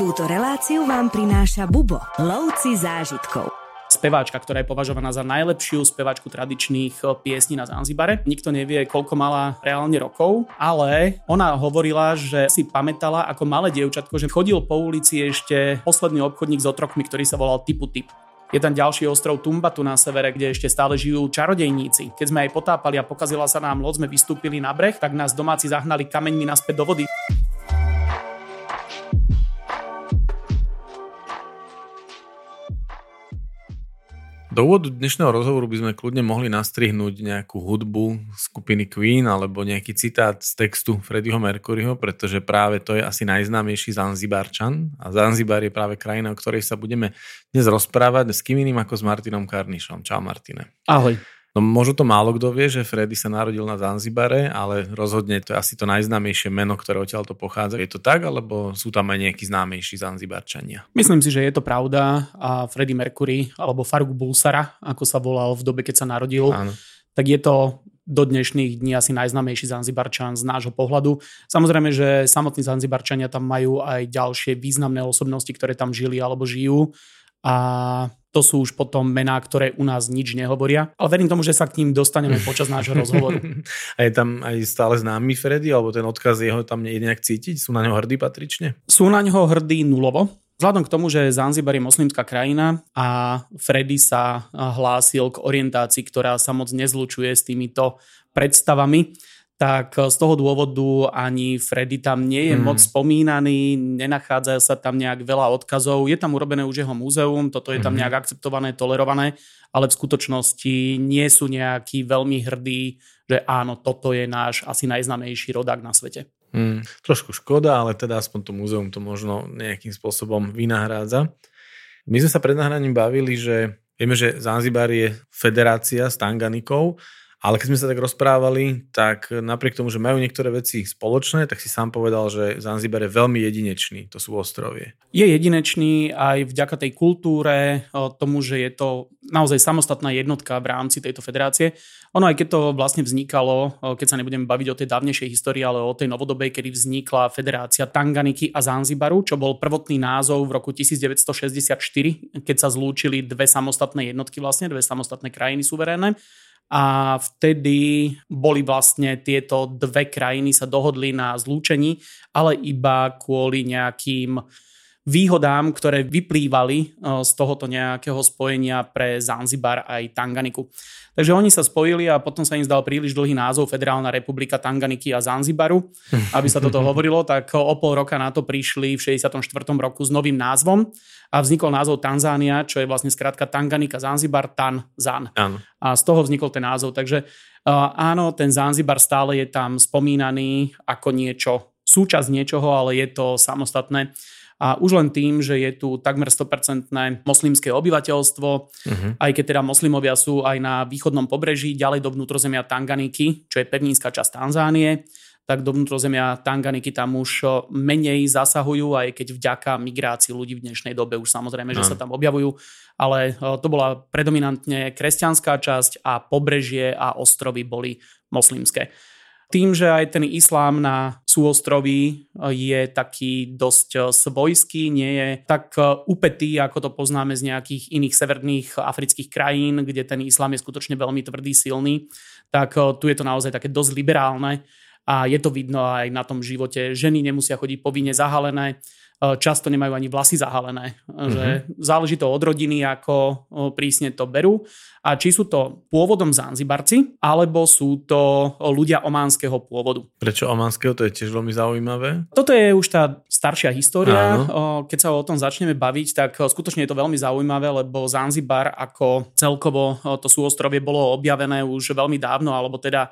Túto reláciu vám prináša Bubo, lovci zážitkov speváčka, ktorá je považovaná za najlepšiu speváčku tradičných eh, piesní na Zanzibare. Nikto nevie, koľko mala reálne rokov, ale ona hovorila, že si pamätala ako malé dievčatko, že chodil po ulici ešte posledný obchodník s otrokmi, ktorý sa volal Typu Typ. Je tam ďalší ostrov Tumbatu na severe, kde ešte stále žijú čarodejníci. Keď sme aj potápali a pokazila sa nám loď, sme vystúpili na breh, tak nás domáci zahnali kameňmi naspäť do vody. Do úvodu dnešného rozhovoru by sme kľudne mohli nastrihnúť nejakú hudbu skupiny Queen alebo nejaký citát z textu Freddieho Mercuryho, pretože práve to je asi najznámejší Zanzibarčan a Zanzibar je práve krajina, o ktorej sa budeme dnes rozprávať s kým iným ako s Martinom Karnišom. Čau Martine. Ahoj. No možno to málo kto vie, že Freddy sa narodil na Zanzibare, ale rozhodne to je asi to najznámejšie meno, ktoré odtiaľ to pochádza. Je to tak, alebo sú tam aj nejakí známejší Zanzibarčania? Myslím si, že je to pravda a Freddie Mercury alebo Faruk Bulsara, ako sa volal v dobe, keď sa narodil, Áno. tak je to do dnešných dní asi najznamejší Zanzibarčan z nášho pohľadu. Samozrejme, že samotní Zanzibarčania tam majú aj ďalšie významné osobnosti, ktoré tam žili alebo žijú a to sú už potom mená, ktoré u nás nič nehovoria. Ale verím tomu, že sa k ním dostaneme počas nášho rozhovoru. A je tam aj stále známy Freddy, alebo ten odkaz jeho tam je nejak cítiť? Sú na ňo hrdí patrične? Sú na ňo hrdí nulovo. Vzhľadom k tomu, že Zanzibar je moslimská krajina a Freddy sa hlásil k orientácii, ktorá sa moc nezlučuje s týmito predstavami, tak z toho dôvodu ani Freddy tam nie je hmm. moc spomínaný, nenachádza sa tam nejak veľa odkazov. Je tam urobené už jeho múzeum, toto je tam hmm. nejak akceptované, tolerované, ale v skutočnosti nie sú nejakí veľmi hrdí, že áno, toto je náš asi najznamejší rodák na svete. Hmm. Trošku škoda, ale teda aspoň to múzeum to možno nejakým spôsobom vynahrádza. My sme sa pred nahraním bavili, že vieme, že Zanzibar je federácia s Tanganikou, ale keď sme sa tak rozprávali, tak napriek tomu, že majú niektoré veci spoločné, tak si sám povedal, že Zanzibar je veľmi jedinečný, to sú ostrovie. Je jedinečný aj vďaka tej kultúre, tomu, že je to naozaj samostatná jednotka v rámci tejto federácie. Ono aj keď to vlastne vznikalo, keď sa nebudeme baviť o tej dávnejšej histórii, ale o tej novodobej, kedy vznikla federácia Tanganiky a Zanzibaru, čo bol prvotný názov v roku 1964, keď sa zlúčili dve samostatné jednotky, vlastne dve samostatné krajiny suverénne a vtedy boli vlastne tieto dve krajiny sa dohodli na zlúčení, ale iba kvôli nejakým výhodám, ktoré vyplývali e, z tohoto nejakého spojenia pre Zanzibar aj Tanganiku. Takže oni sa spojili a potom sa im zdal príliš dlhý názov Federálna republika Tanganiky a Zanzibaru, aby sa toto hovorilo, tak o pol roka na to prišli v 64. roku s novým názvom a vznikol názov Tanzánia, čo je vlastne skrátka Tanganika Zanzibar, Tan, Zan. A z toho vznikol ten názov. Takže áno, ten Zanzibar stále je tam spomínaný ako niečo, súčasť niečoho, ale je to samostatné a už len tým, že je tu takmer 100% moslimské obyvateľstvo, uh-huh. aj keď teda moslimovia sú aj na východnom pobreží, ďalej do vnútrozemia Tanganiky, čo je pevninská časť Tanzánie, tak do vnútrozemia Tanganiky tam už menej zasahujú, aj keď vďaka migrácii ľudí v dnešnej dobe už samozrejme, že uh-huh. sa tam objavujú, ale to bola predominantne kresťanská časť a pobrežie a ostrovy boli moslimské. Tým, že aj ten islám na súostroví e, je taký dosť e, svojský, nie je tak e, upetý, ako to poznáme z nejakých iných severných afrických krajín, kde ten islám je skutočne veľmi tvrdý, silný, tak tu je to naozaj také dosť liberálne a je to vidno aj na tom živote. Ženy nemusia chodiť povinne zahalené, často nemajú ani vlasy zahalené. Mm-hmm. Že záleží to od rodiny, ako e, prísne to berú. A či sú to pôvodom Zanzibarci, alebo sú to ľudia ománskeho pôvodu. Prečo ománskeho? To je tiež veľmi zaujímavé. Toto je už tá staršia história. Áno. Keď sa o tom začneme baviť, tak skutočne je to veľmi zaujímavé, lebo Zanzibar ako celkovo to súostrovie bolo objavené už veľmi dávno, alebo teda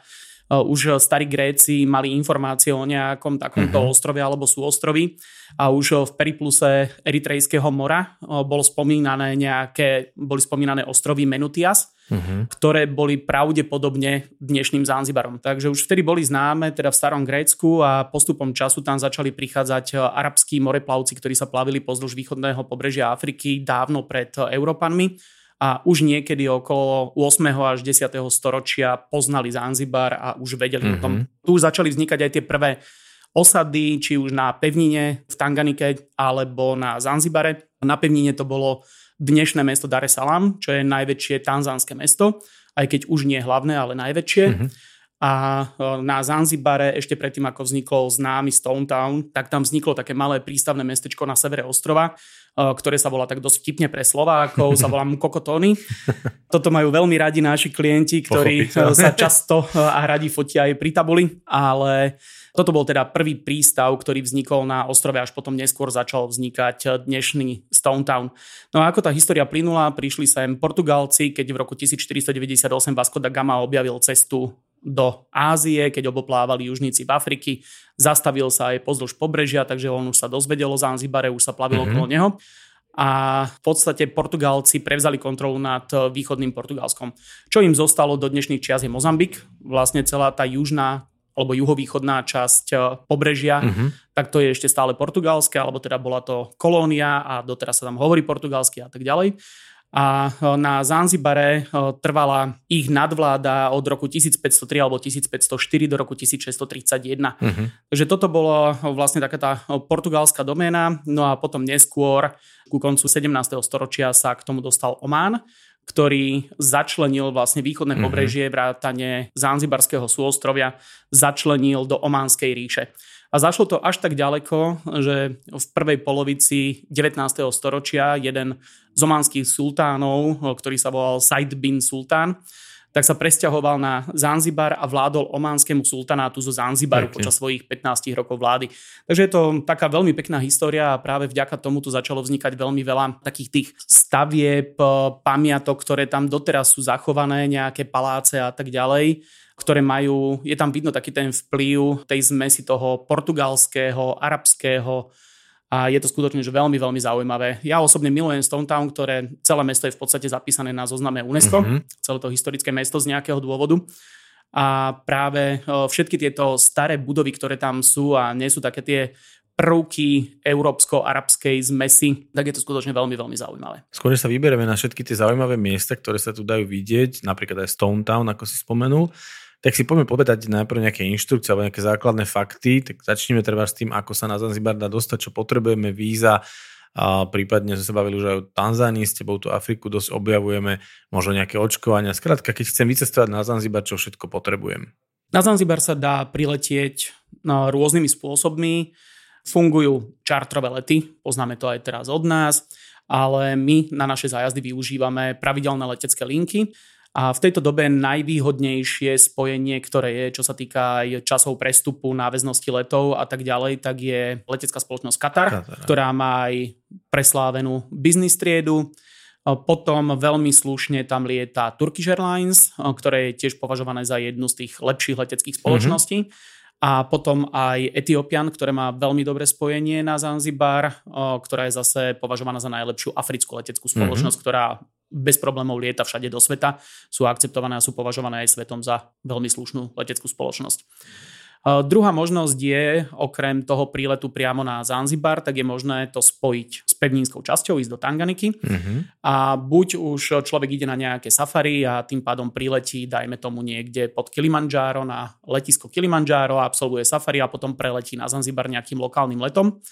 už starí Gréci mali informácie o nejakom takomto uh-huh. ostrove alebo sú ostrovy a už v peripluse Eritrejského mora bolo spomínané nejaké, boli spomínané ostrovy Menutias, uh-huh. ktoré boli pravdepodobne dnešným Zanzibarom. Takže už vtedy boli známe teda v starom Grécku a postupom času tam začali prichádzať arabskí moreplavci, ktorí sa plavili pozdĺž východného pobrežia Afriky dávno pred Európanmi a už niekedy okolo 8. až 10. storočia poznali Zanzibar a už vedeli mm-hmm. o tom. Mhm. Tu už začali vznikať aj tie prvé osady, či už na pevnine v Tanganike alebo na Zanzibare. Na pevnine to bolo dnešné mesto Dar es Salaam, čo je najväčšie tanzánske mesto, aj keď už nie hlavné, ale najväčšie. Mm-hmm. A e, na Zanzibare, ešte predtým, ako vznikol známy Stone Town, tak tam vzniklo také malé prístavné mestečko na severe ostrova, ktoré sa volá tak dosť vtipne pre Slovákov, sa volá Kokotóny. Toto majú veľmi radi naši klienti, ktorí e, sa často a radi fotia aj pri tabuli, ale toto bol teda prvý prístav, ktorý vznikol na ostrove, až potom neskôr začal vznikať dnešný Stone Town. No a ako tá história plynula, prišli sem Portugalci, keď v roku 1498 Vasco da Gama objavil cestu do Ázie, keď oboplávali južníci v Afriky. Zastavil sa aj pozdĺž pobrežia, takže on už sa dozvedel o Zanzibare, už sa plavilo mm-hmm. okolo neho. A v podstate Portugálci prevzali kontrolu nad východným Portugalskom. Čo im zostalo do dnešných čias je Mozambik. Vlastne celá tá južná alebo juhovýchodná časť pobrežia, mm-hmm. tak to je ešte stále portugalské, alebo teda bola to kolónia a doteraz sa tam hovorí portugalsky a tak ďalej a e, na Zanzibare e, trvala ich nadvláda od roku 1503 alebo 1504 do roku 1631. Uh-huh. Mhm. Takže toto bolo vlastne taká tá portugalská doména, no a potom neskôr ku koncu 17. storočia sa k tomu dostal Omán, ktorý začlenil vlastne východné uh-huh. pobrežie vrátane Zanzibarského súostrovia, začlenil do Ománskej ríše. A zašlo to až tak ďaleko, že v prvej polovici 19. storočia jeden z omanských sultánov, ktorý sa volal Said bin Sultán, tak sa presťahoval na Zanzibar a vládol ománskemu sultanátu zo Zanzibaru Pekne. počas svojich 15 rokov vlády. Takže je to taká veľmi pekná história a práve vďaka tomu tu začalo vznikať veľmi veľa takých tých stavieb, pamiatok, ktoré tam doteraz sú zachované, nejaké paláce a tak ďalej ktoré majú, je tam vidno taký ten vplyv tej zmesi toho portugalského, arabského a je to skutočne že veľmi, veľmi zaujímavé. Ja osobne milujem Stone Town, ktoré celé mesto je v podstate zapísané na zozname UNESCO, mm-hmm. celé to historické mesto z nejakého dôvodu. A práve všetky tieto staré budovy, ktoré tam sú a nie sú také tie prvky európsko-arabskej zmesi, tak je to skutočne veľmi, veľmi zaujímavé. Skôr sa vyberieme na všetky tie zaujímavé miesta, ktoré sa tu dajú vidieť, napríklad aj Stone Town, ako si spomenul, tak si poďme povedať najprv nejaké inštrukcie alebo nejaké základné fakty, tak začneme treba s tým, ako sa na Zanzibar dá dostať, čo potrebujeme, víza, a prípadne sme sa bavili už aj o Tanzánii, s tebou tu Afriku dosť objavujeme, možno nejaké očkovania. Skrátka, keď chcem vycestovať na Zanzibar, čo všetko potrebujem? Na Zanzibar sa dá priletieť no, rôznymi spôsobmi. Fungujú čartrové lety, poznáme to aj teraz od nás, ale my na naše zájazdy využívame pravidelné letecké linky, a v tejto dobe najvýhodnejšie spojenie, ktoré je, čo sa týka aj časov prestupu, náväznosti letov a tak ďalej, tak je letecká spoločnosť Qatar, Qatar. ktorá má aj preslávenú biznis triedu. Potom veľmi slušne tam lieta Turkish Airlines, ktoré je tiež považované za jednu z tých lepších leteckých spoločností. Mm-hmm. A potom aj Ethiopian, ktoré má veľmi dobré spojenie na Zanzibar, ktorá je zase považovaná za najlepšiu africkú leteckú spoločnosť, mm-hmm. ktorá bez problémov lieta všade do sveta, sú akceptované a sú považované aj svetom za veľmi slušnú leteckú spoločnosť. Druhá možnosť je, okrem toho príletu priamo na Zanzibar, tak je možné to spojiť s pevnínskou časťou, ísť do Tanganiky. Mm-hmm. A buď už človek ide na nejaké safari a tým pádom priletí, dajme tomu niekde pod Kilimanjaro na letisko Kilimanjaro, absolvuje safari a potom preletí na Zanzibar nejakým lokálnym letom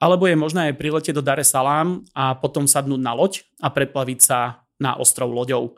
alebo je možné aj priletieť do Dar es Salaam a potom sadnúť na loď a preplaviť sa na ostrov loďou.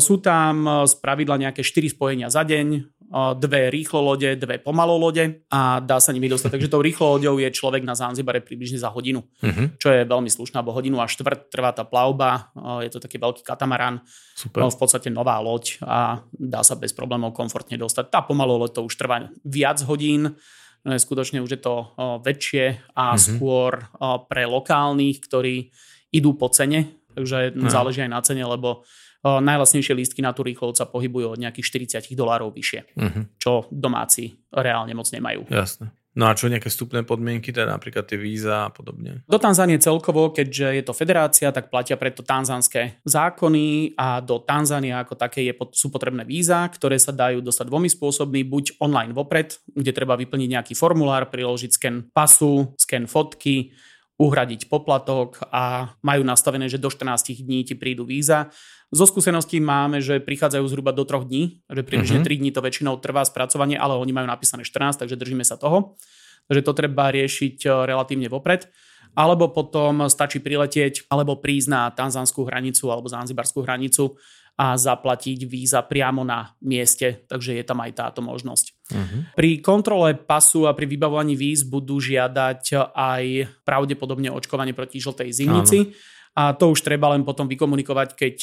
Sú tam z pravidla nejaké 4 spojenia za deň, dve rýchlo lode, dve pomalo lode a dá sa nimi dostať. Takže tou rýchlo loďou je človek na Zanzibare približne za hodinu, uh-huh. čo je veľmi slušná, bo hodinu a štvrt trvá tá plavba. Je to taký veľký katamaran, Super. v podstate nová loď a dá sa bez problémov komfortne dostať. Tá pomalo loď to už trvá viac hodín, No skutočne už je to väčšie a mm-hmm. skôr pre lokálnych, ktorí idú po cene, takže no. záleží aj na cene, lebo najlasnejšie lístky na tú rýchlosť sa pohybujú od nejakých 40 dolárov vyššie, mm-hmm. čo domáci reálne moc nemajú. Jasne. No a čo nejaké vstupné podmienky, teda napríklad tie víza a podobne? Do Tanzánie celkovo, keďže je to federácia, tak platia preto tanzánske zákony a do Tanzánie ako také je, sú potrebné víza, ktoré sa dajú dostať dvomi spôsobmi, buď online vopred, kde treba vyplniť nejaký formulár, priložiť sken pasu, sken fotky, uhradiť poplatok a majú nastavené, že do 14 dní ti prídu víza. Zo skúseností máme, že prichádzajú zhruba do troch dní, že približne uh-huh. 3 dní to väčšinou trvá spracovanie, ale oni majú napísané 14, takže držíme sa toho. že to treba riešiť e, relatívne vopred. Alebo potom stačí priletieť alebo prísť na tanzánskú hranicu alebo zanzibarskú hranicu a zaplatiť víza priamo na mieste, takže je tam aj táto možnosť. Uh-huh. Pri kontrole pasu a pri vybavovaní víz budú žiadať aj pravdepodobne očkovanie proti žltej zimnici. Áno. A to už treba len potom vykomunikovať, keď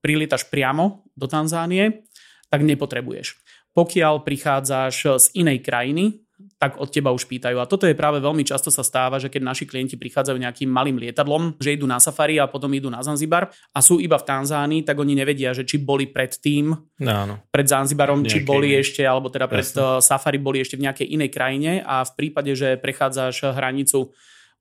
prilietaš priamo do Tanzánie, tak nepotrebuješ. Pokiaľ prichádzaš z inej krajiny, tak od teba už pýtajú. A toto je práve veľmi často sa stáva, že keď naši klienti prichádzajú nejakým malým lietadlom, že idú na safari a potom idú na Zanzibar a sú iba v Tanzánii, tak oni nevedia, že či boli predtým, no, pred Zanzibarom, či boli iné. ešte, alebo teda pred Jasne. safari boli ešte v nejakej inej krajine a v prípade, že prechádzaš hranicu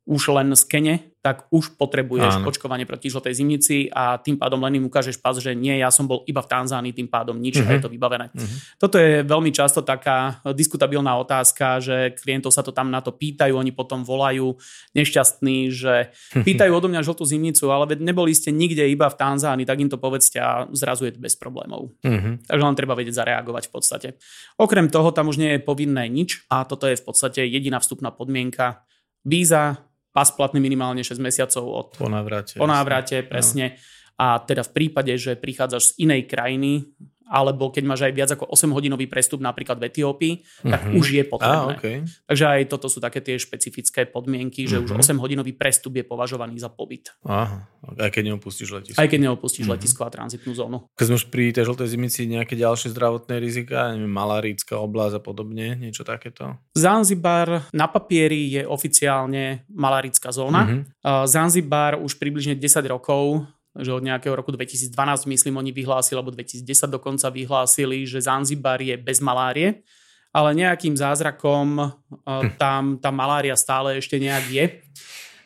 už len z Kene, tak už potrebuješ Áno. očkovanie proti žltej zimnici a tým pádom len im ukážeš pas, že nie, ja som bol iba v Tanzánii, tým pádom nič uh-huh. a je mhm. to vybavené. Uh-huh. Toto je veľmi často taká diskutabilná otázka, že klientov sa to tam na to pýtajú, oni potom volajú nešťastní, že pýtajú odo mňa žltú zimnicu, ale veď neboli ste nikde iba v Tanzánii, tak im to povedzte a zrazu je to bez problémov. Uh-huh. Takže len treba vedieť zareagovať v podstate. Okrem toho tam už nie je povinné nič a toto je v podstate jediná vstupná podmienka. Víza, pas platný minimálne 6 mesiacov od po návrate. Po návrate, presne. No. A teda v prípade, že prichádzaš z inej krajiny, alebo keď máš aj viac ako 8-hodinový prestup napríklad v Etiópii, mm-hmm. tak mhm. už je potrebné. Ah, okay. Takže aj toto sú také tie špecifické podmienky, že mm-hmm. už 8-hodinový prestup je považovaný za pobyt. Aha, aj keď neopustíš letisko. Aj keď neopustíš mm-hmm. letisko a tranzitnú zónu. Keď sme už pri tej žltej zimici nejaké ďalšie zdravotné rizika, neviem, malárická oblasť a podobne, niečo takéto? Zanzibar na papieri je oficiálne malárická zóna. Mm-hmm. Zanzibar už približne 10 rokov že od nejakého roku 2012, myslím, oni vyhlásili, alebo 2010 dokonca vyhlásili, že Zanzibar je bez malárie, ale nejakým zázrakom hm. tam tá malária stále ešte nejak je.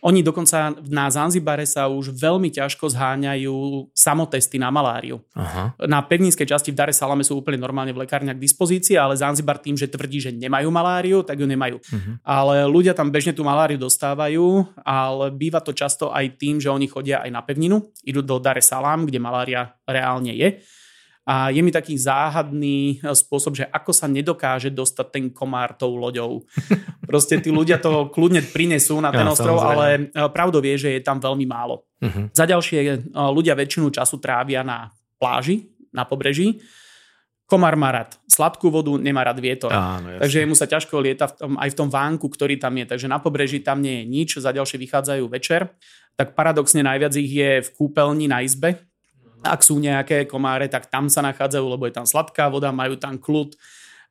Oni dokonca na Zanzibare sa už veľmi ťažko zháňajú samotesty na maláriu. Aha. Na pevninskej časti v Dare Salame sú úplne normálne v lekárniach k dispozícii, ale Zanzibar tým, že tvrdí, že nemajú maláriu, tak ju nemajú. Uh-huh. Ale ľudia tam bežne tú maláriu dostávajú, ale býva to často aj tým, že oni chodia aj na pevninu, idú do Dare Salam, kde malária reálne je a je mi taký záhadný eh, spôsob, že ako sa nedokáže dostať ten komár tou loďou. Proste tí ľudia to kľudne prinesú na ten ja, ostrov, ale eh, pravdou vie, že je tam veľmi málo. Uh-huh. Za ďalšie, eh, ľudia väčšinu času trávia na pláži, na pobreží. Komár má rád sladkú vodu, nemá rád vietor. Áno, takže mu sa ťažko lieta v tom, aj v tom vánku, ktorý tam je. Takže na pobreží tam nie je nič, za ďalšie vychádzajú večer. Tak paradoxne najviac ich je v kúpeľni na izbe, ak sú nejaké komáre, tak tam sa nachádzajú, lebo je tam sladká voda, majú tam kľud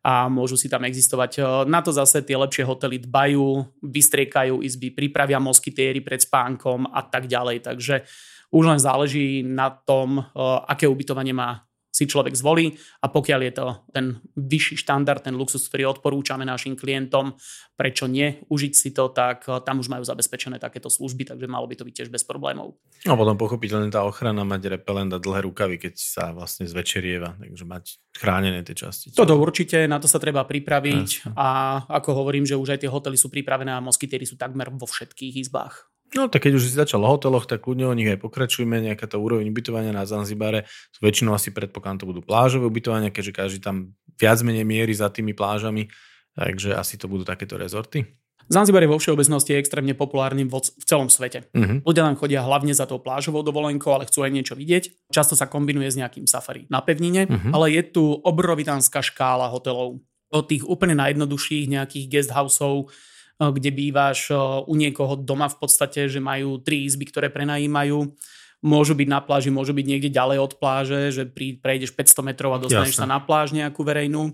a môžu si tam existovať. Na to zase tie lepšie hotely dbajú, vystriekajú izby, pripravia moskytéry pred spánkom a tak ďalej. Takže už len záleží na tom, aké ubytovanie má si človek zvolí a pokiaľ je to ten vyšší štandard, ten luxus, ktorý odporúčame našim klientom, prečo nie užiť si to, tak eh, tam už majú zabezpečené takéto služby, takže malo by to byť tiež bez problémov. A potom pochopiteľne tá ochrana mať repelent a dlhé rukavy, keď sa vlastne zvečerieva, takže mať chránené tie časti. Toto určite, na to sa treba pripraviť a ako hovorím, že už aj tie hotely sú pripravené a moskytéry sú takmer vo všetkých izbách. No tak keď už si začal o hoteloch, tak kľudne o nich aj pokračujeme. Nejaká tá úroveň ubytovania na Zanzibare, väčšinou asi predpokladám to budú plážové ubytovania, keďže každý tam viac menej mierí za tými plážami, takže asi to budú takéto rezorty. Zanzibar je vo všeobecnosti extrémne populárny v celom svete. Uh-huh. Ľudia tam chodia hlavne za tou plážovou dovolenkou, ale chcú aj niečo vidieť. Často sa kombinuje s nejakým safari na pevnine, uh-huh. ale je tu obrovitánska škála hotelov. Od tých úplne najjednoduchších nejakých guesthouseov kde bývaš eh, u niekoho doma v podstate, že majú tri izby, ktoré prenajímajú. Môžu byť na pláži, môžu byť niekde ďalej od pláže, že pri, prejdeš 500 metrov a dostaneš Jasne. sa na pláž nejakú verejnú.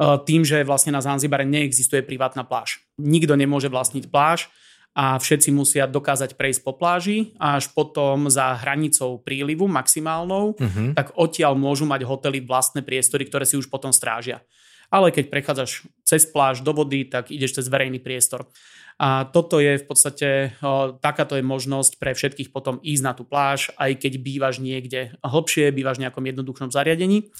Eh, tým, že vlastne na Zanzibare neexistuje privátna pláž. Nikto nemôže vlastniť pláž a všetci musia dokázať prejsť po pláži a až potom za hranicou prílivu maximálnou, uh-huh. tak odtiaľ môžu mať hotely vlastné priestory, ktoré si už potom strážia ale keď prechádzaš cez pláž do vody, tak ideš cez verejný priestor. A toto je v podstate, takáto je možnosť pre všetkých potom ísť na tú pláž, aj keď bývaš niekde hlbšie, bývaš v nejakom jednoduchnom zariadení.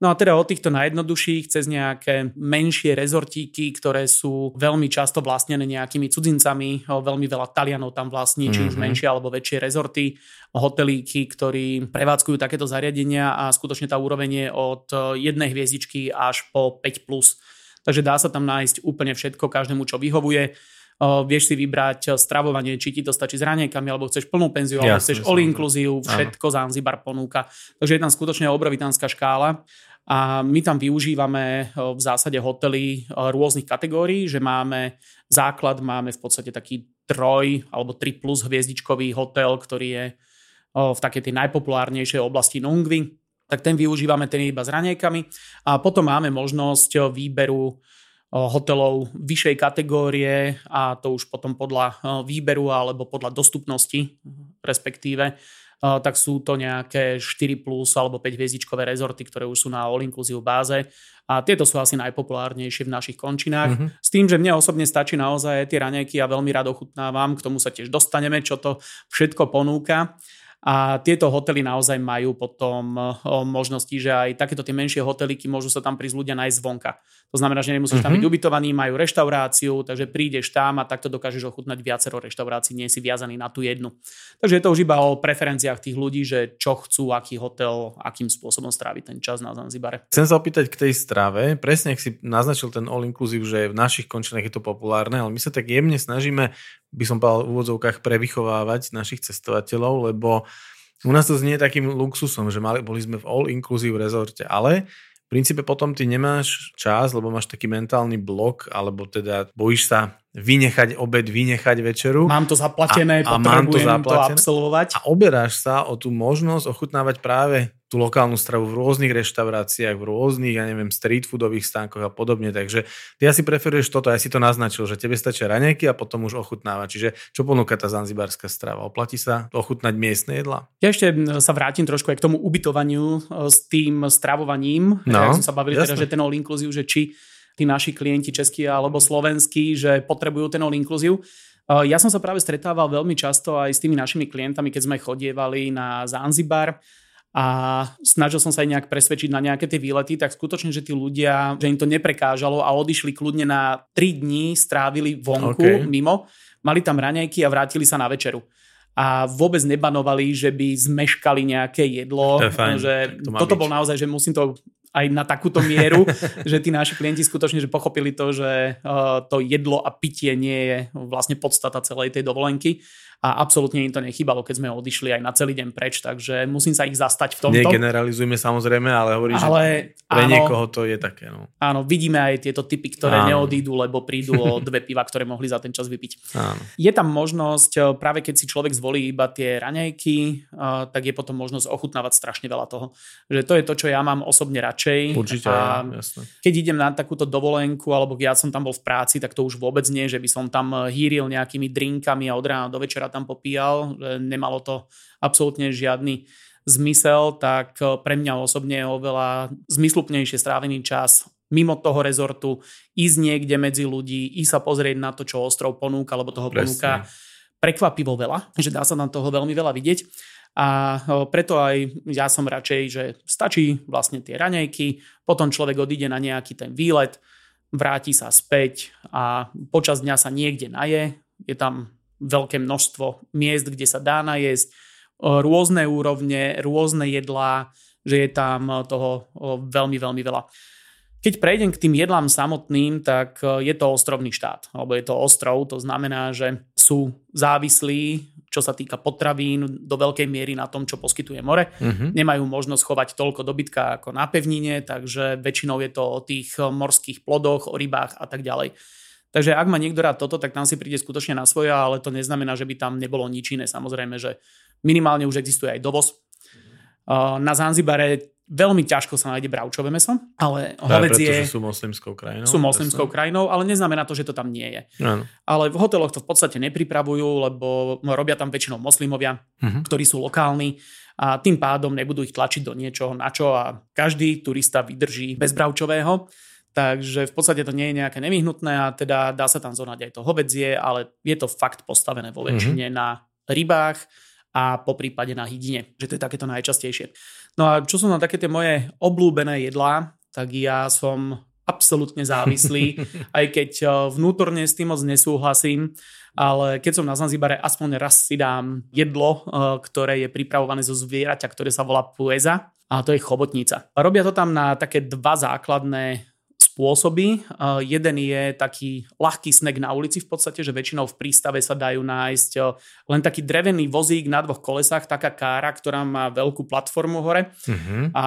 No a teda od týchto najjednoduchších cez nejaké menšie rezortíky, ktoré sú veľmi často vlastnené nejakými cudzincami, veľmi veľa Talianov tam vlastní, mm-hmm. či už mhm. menšie alebo väčšie rezorty, hotelíky, ktorí prevádzkujú takéto zariadenia a skutočne tá úroveň je od jednej hviezdičky až po 5+. Plus. takže dá sa tam nájsť úplne všetko, každému čo vyhovuje. Vieš si vybrať stravovanie, či ti to stačí s raňajkami, alebo chceš plnú penziu, alebo chceš all inclusive, všetko Zanzibar ponúka. Takže je tam skutočne obrovitánska škála. A my tam využívame v zásade hotely rôznych kategórií, že máme základ, máme v podstate taký troj alebo tri plus hviezdičkový hotel, ktorý je v takej tej najpopulárnejšej oblasti Nungvy, tak ten využívame ten iba s ranejkami. A potom máme možnosť výberu hotelov vyššej kategórie a to už potom podľa výberu alebo podľa dostupnosti respektíve tak sú to nejaké 4 plus alebo 5 hviezdičkové rezorty, ktoré už sú na all-inclusive báze a tieto sú asi najpopulárnejšie v našich končinách. Mm-hmm. S tým, že mne osobne stačí naozaj tie raňajky a veľmi rád ochutnávam, k tomu sa tiež dostaneme, čo to všetko ponúka. A tieto hotely naozaj majú potom možnosti, že aj takéto tie menšie hoteliky môžu sa tam prísť ľudia nájsť zvonka. To znamená, že nemusíš tam byť mhm. ubytovaný, majú reštauráciu, takže prídeš tam a takto dokážeš ochutnať viacero reštaurácií, nie si viazaný na tú jednu. Takže je to už iba o preferenciách tých ľudí, že čo chcú, aký hotel, akým spôsobom stráviť ten čas na Zanzibare. Chcem sa opýtať k tej strave. Presne, ak si naznačil ten all inclusive, že v našich končinách je to populárne, ale my sa tak jemne snažíme by som povedal v úvodzovkách prevychovávať našich cestovateľov, lebo u nás to znie takým luxusom, že mali, boli sme v all-inclusive rezorte, ale v princípe potom ty nemáš čas, lebo máš taký mentálny blok, alebo teda bojíš sa vynechať obed, vynechať večeru. Mám to zaplatené, a, a mám to, zaplatené, to absolvovať. A oberáš sa o tú možnosť ochutnávať práve tú lokálnu stravu v rôznych reštauráciách, v rôznych, ja neviem, street foodových stánkoch a podobne. Takže ty asi preferuješ toto, ja si to naznačil, že tebe stačia raňajky a potom už ochutnávať. Čiže čo ponúka tá zanzibárska strava? Oplatí sa ochutnať miestne jedla? Ja ešte sa vrátim trošku aj k tomu ubytovaniu e, s tým stravovaním. No, ja som sa bavili teda, že ten all inclusive, že či tí naši klienti českí alebo slovenskí, že potrebujú ten all inclusive. E, ja som sa práve stretával veľmi často aj s tými našimi klientami, keď sme chodievali na Zanzibar a snažil som sa aj nejak presvedčiť na nejaké tie výlety, tak skutočne, že tí ľudia, že im to neprekážalo a odišli kľudne na 3 dní, strávili vonku, okay. mimo, mali tam raňajky a vrátili sa na večeru a vôbec nebanovali, že by zmeškali nejaké jedlo. To fajn, že to toto byť. bol naozaj, že musím to aj na takúto mieru, že tí naši klienti skutočne že pochopili to, že uh, to jedlo a pitie nie je vlastne podstata celej tej dovolenky a absolútne im to nechybalo, keď sme odišli aj na celý deň preč, takže musím sa ich zastať v tomto. Negeneralizujeme samozrejme, ale hovorí, ale, že pre áno, niekoho to je také. No. Áno, vidíme aj tieto typy, ktoré áno. neodídu, lebo prídu o dve piva, ktoré mohli za ten čas vypiť. Áno. Je tam možnosť, e, práve keď si človek zvolí iba tie raňajky, e, tak je potom možnosť ochutnávať strašne veľa toho. Že to je to, čo ja mám osobne radšej. Určite, a jasne. Keď idem na takúto dovolenku, alebo ja som tam bol v práci, tak to už vôbec nie, že by som tam e, hýril nejakými drinkami a od rána do večera tam popíjal, že nemalo to absolútne žiadny zmysel, tak eh, pre mňa osobne je oveľa zmysluplnejšie strávený čas mimo toho rezortu, ísť niekde medzi ľudí, ísť sa pozrieť na to, čo ostrov ponúka, lebo toho Presne. ponúka prekvapivo veľa, že dá sa tam toho veľmi veľa vidieť. A eh, preto aj ja som radšej, že stačí vlastne tie raňajky, potom človek odíde na nejaký ten výlet, vráti sa späť a počas dňa sa niekde naje, je tam veľké množstvo miest, kde sa dá najesť, rôzne úrovne, rôzne jedlá, že je tam toho veľmi, veľmi veľa. Keď prejdem k tým jedlám samotným, tak je to ostrovný štát, alebo je to ostrov, to znamená, že sú závislí, čo sa týka potravín, do veľkej miery na tom, čo poskytuje more. Uh-huh. Nemajú možnosť chovať toľko dobytka ako na pevnine, takže väčšinou je to o tých morských plodoch, o rybách a tak ďalej. Takže ak má niekto rád toto, tak tam si príde skutočne na svoje, ale to neznamená, že by tam nebolo nič iné. Samozrejme, že minimálne už existuje aj dovoz. Na Zanzibare veľmi ťažko sa nájde bravčové meso, ale hovedzie... sú moslimskou krajinou. Sú moslimskou presne. krajinou, ale neznamená to, že to tam nie je. Ano. Ale v hoteloch to v podstate nepripravujú, lebo robia tam väčšinou moslimovia, uh-huh. ktorí sú lokálni a tým pádom nebudú ich tlačiť do niečoho, na čo a každý turista vydrží bez bravčového. Takže v podstate to nie je nejaké nevyhnutné a teda dá sa tam zonať aj to hovedzie, ale je to fakt postavené vo väčšine mm-hmm. na rybách a po prípade na hydine, že to je takéto najčastejšie. No a čo sú na také tie moje oblúbené jedlá, tak ja som absolútne závislý, aj keď eh, vnútorne s tým moc nesúhlasím, ale keď som na Zanzibare, aspoň raz si dám jedlo, eh, ktoré je pripravované zo zvieraťa, ktoré sa volá pueza a to je chobotnica. Robia to tam na také dva základné spôsoby. Jeden je taký ľahký snack na ulici v podstate, že väčšinou v prístave sa dajú nájsť len taký drevený vozík na dvoch kolesách, taká kára, ktorá má veľkú platformu hore uh-huh. a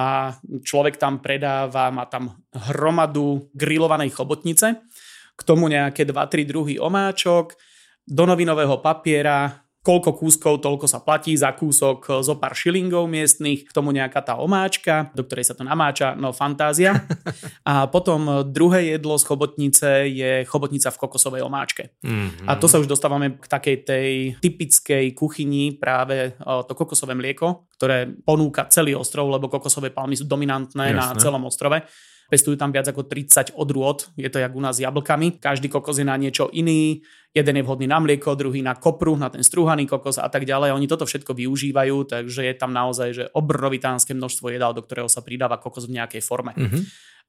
človek tam predáva, má tam hromadu grillovanej chobotnice, k tomu nejaké 2-3 druhy omáčok, do novinového papiera, koľko kúskov, toľko sa platí za kúsok e, zo pár šilingov miestnych, k tomu nejaká tá omáčka, do ktorej sa to namáča, no fantázia. A potom e, druhé jedlo z chobotnice je chobotnica v kokosovej omáčke. Mm-hmm. A to sa už dostávame k takej tej typickej kuchyni, práve e, to kokosové mlieko, ktoré ponúka celý ostrov, lebo kokosové palmy sú dominantné Jasne. na celom ostrove. Pestujú tam viac ako 30 odrôd, je to jak u nás s jablkami. Každý kokos je na niečo iný, jeden je vhodný na mlieko, druhý na kopru, na ten strúhaný kokos a tak ďalej. Oni toto všetko využívajú, takže je tam naozaj že obrovitánske množstvo jedál, do ktorého sa pridáva kokos v nejakej forme. Mm-hmm.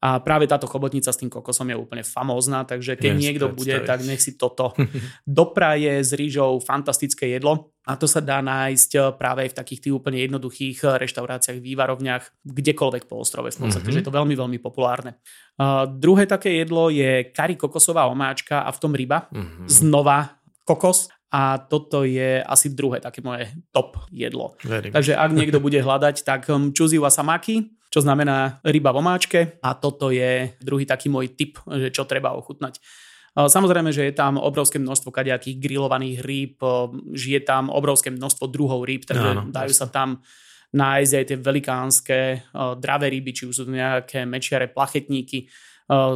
A práve táto chobotnica s tým kokosom je úplne famózna, takže keď yes, niekto bude, tak nech si toto dopraje s rýžou fantastické jedlo. A to sa dá nájsť eh, práve v takých tých úplne jednoduchých eh, reštauráciách, vývarovniach, kdekoľvek po ostrove v podstate, mm-hmm. že je to veľmi, veľmi populárne. Uh, druhé také jedlo je kari kokosová omáčka a v tom ryba. Mm-hmm. Znova kokos a toto je asi druhé také moje top jedlo. Verím. Takže ak niekto bude hľadať, tak hm, čuziu samaki, čo znamená ryba v omáčke a toto je druhý taký môj tip, že čo treba ochutnať. Samozrejme, že je tam obrovské množstvo kadejakých grillovaných rýb, žije tam obrovské množstvo druhov rýb, takže Áno, dajú sa tam nájsť aj tie velikánske dravé ryby, či už sú to nejaké mečiare, plachetníky,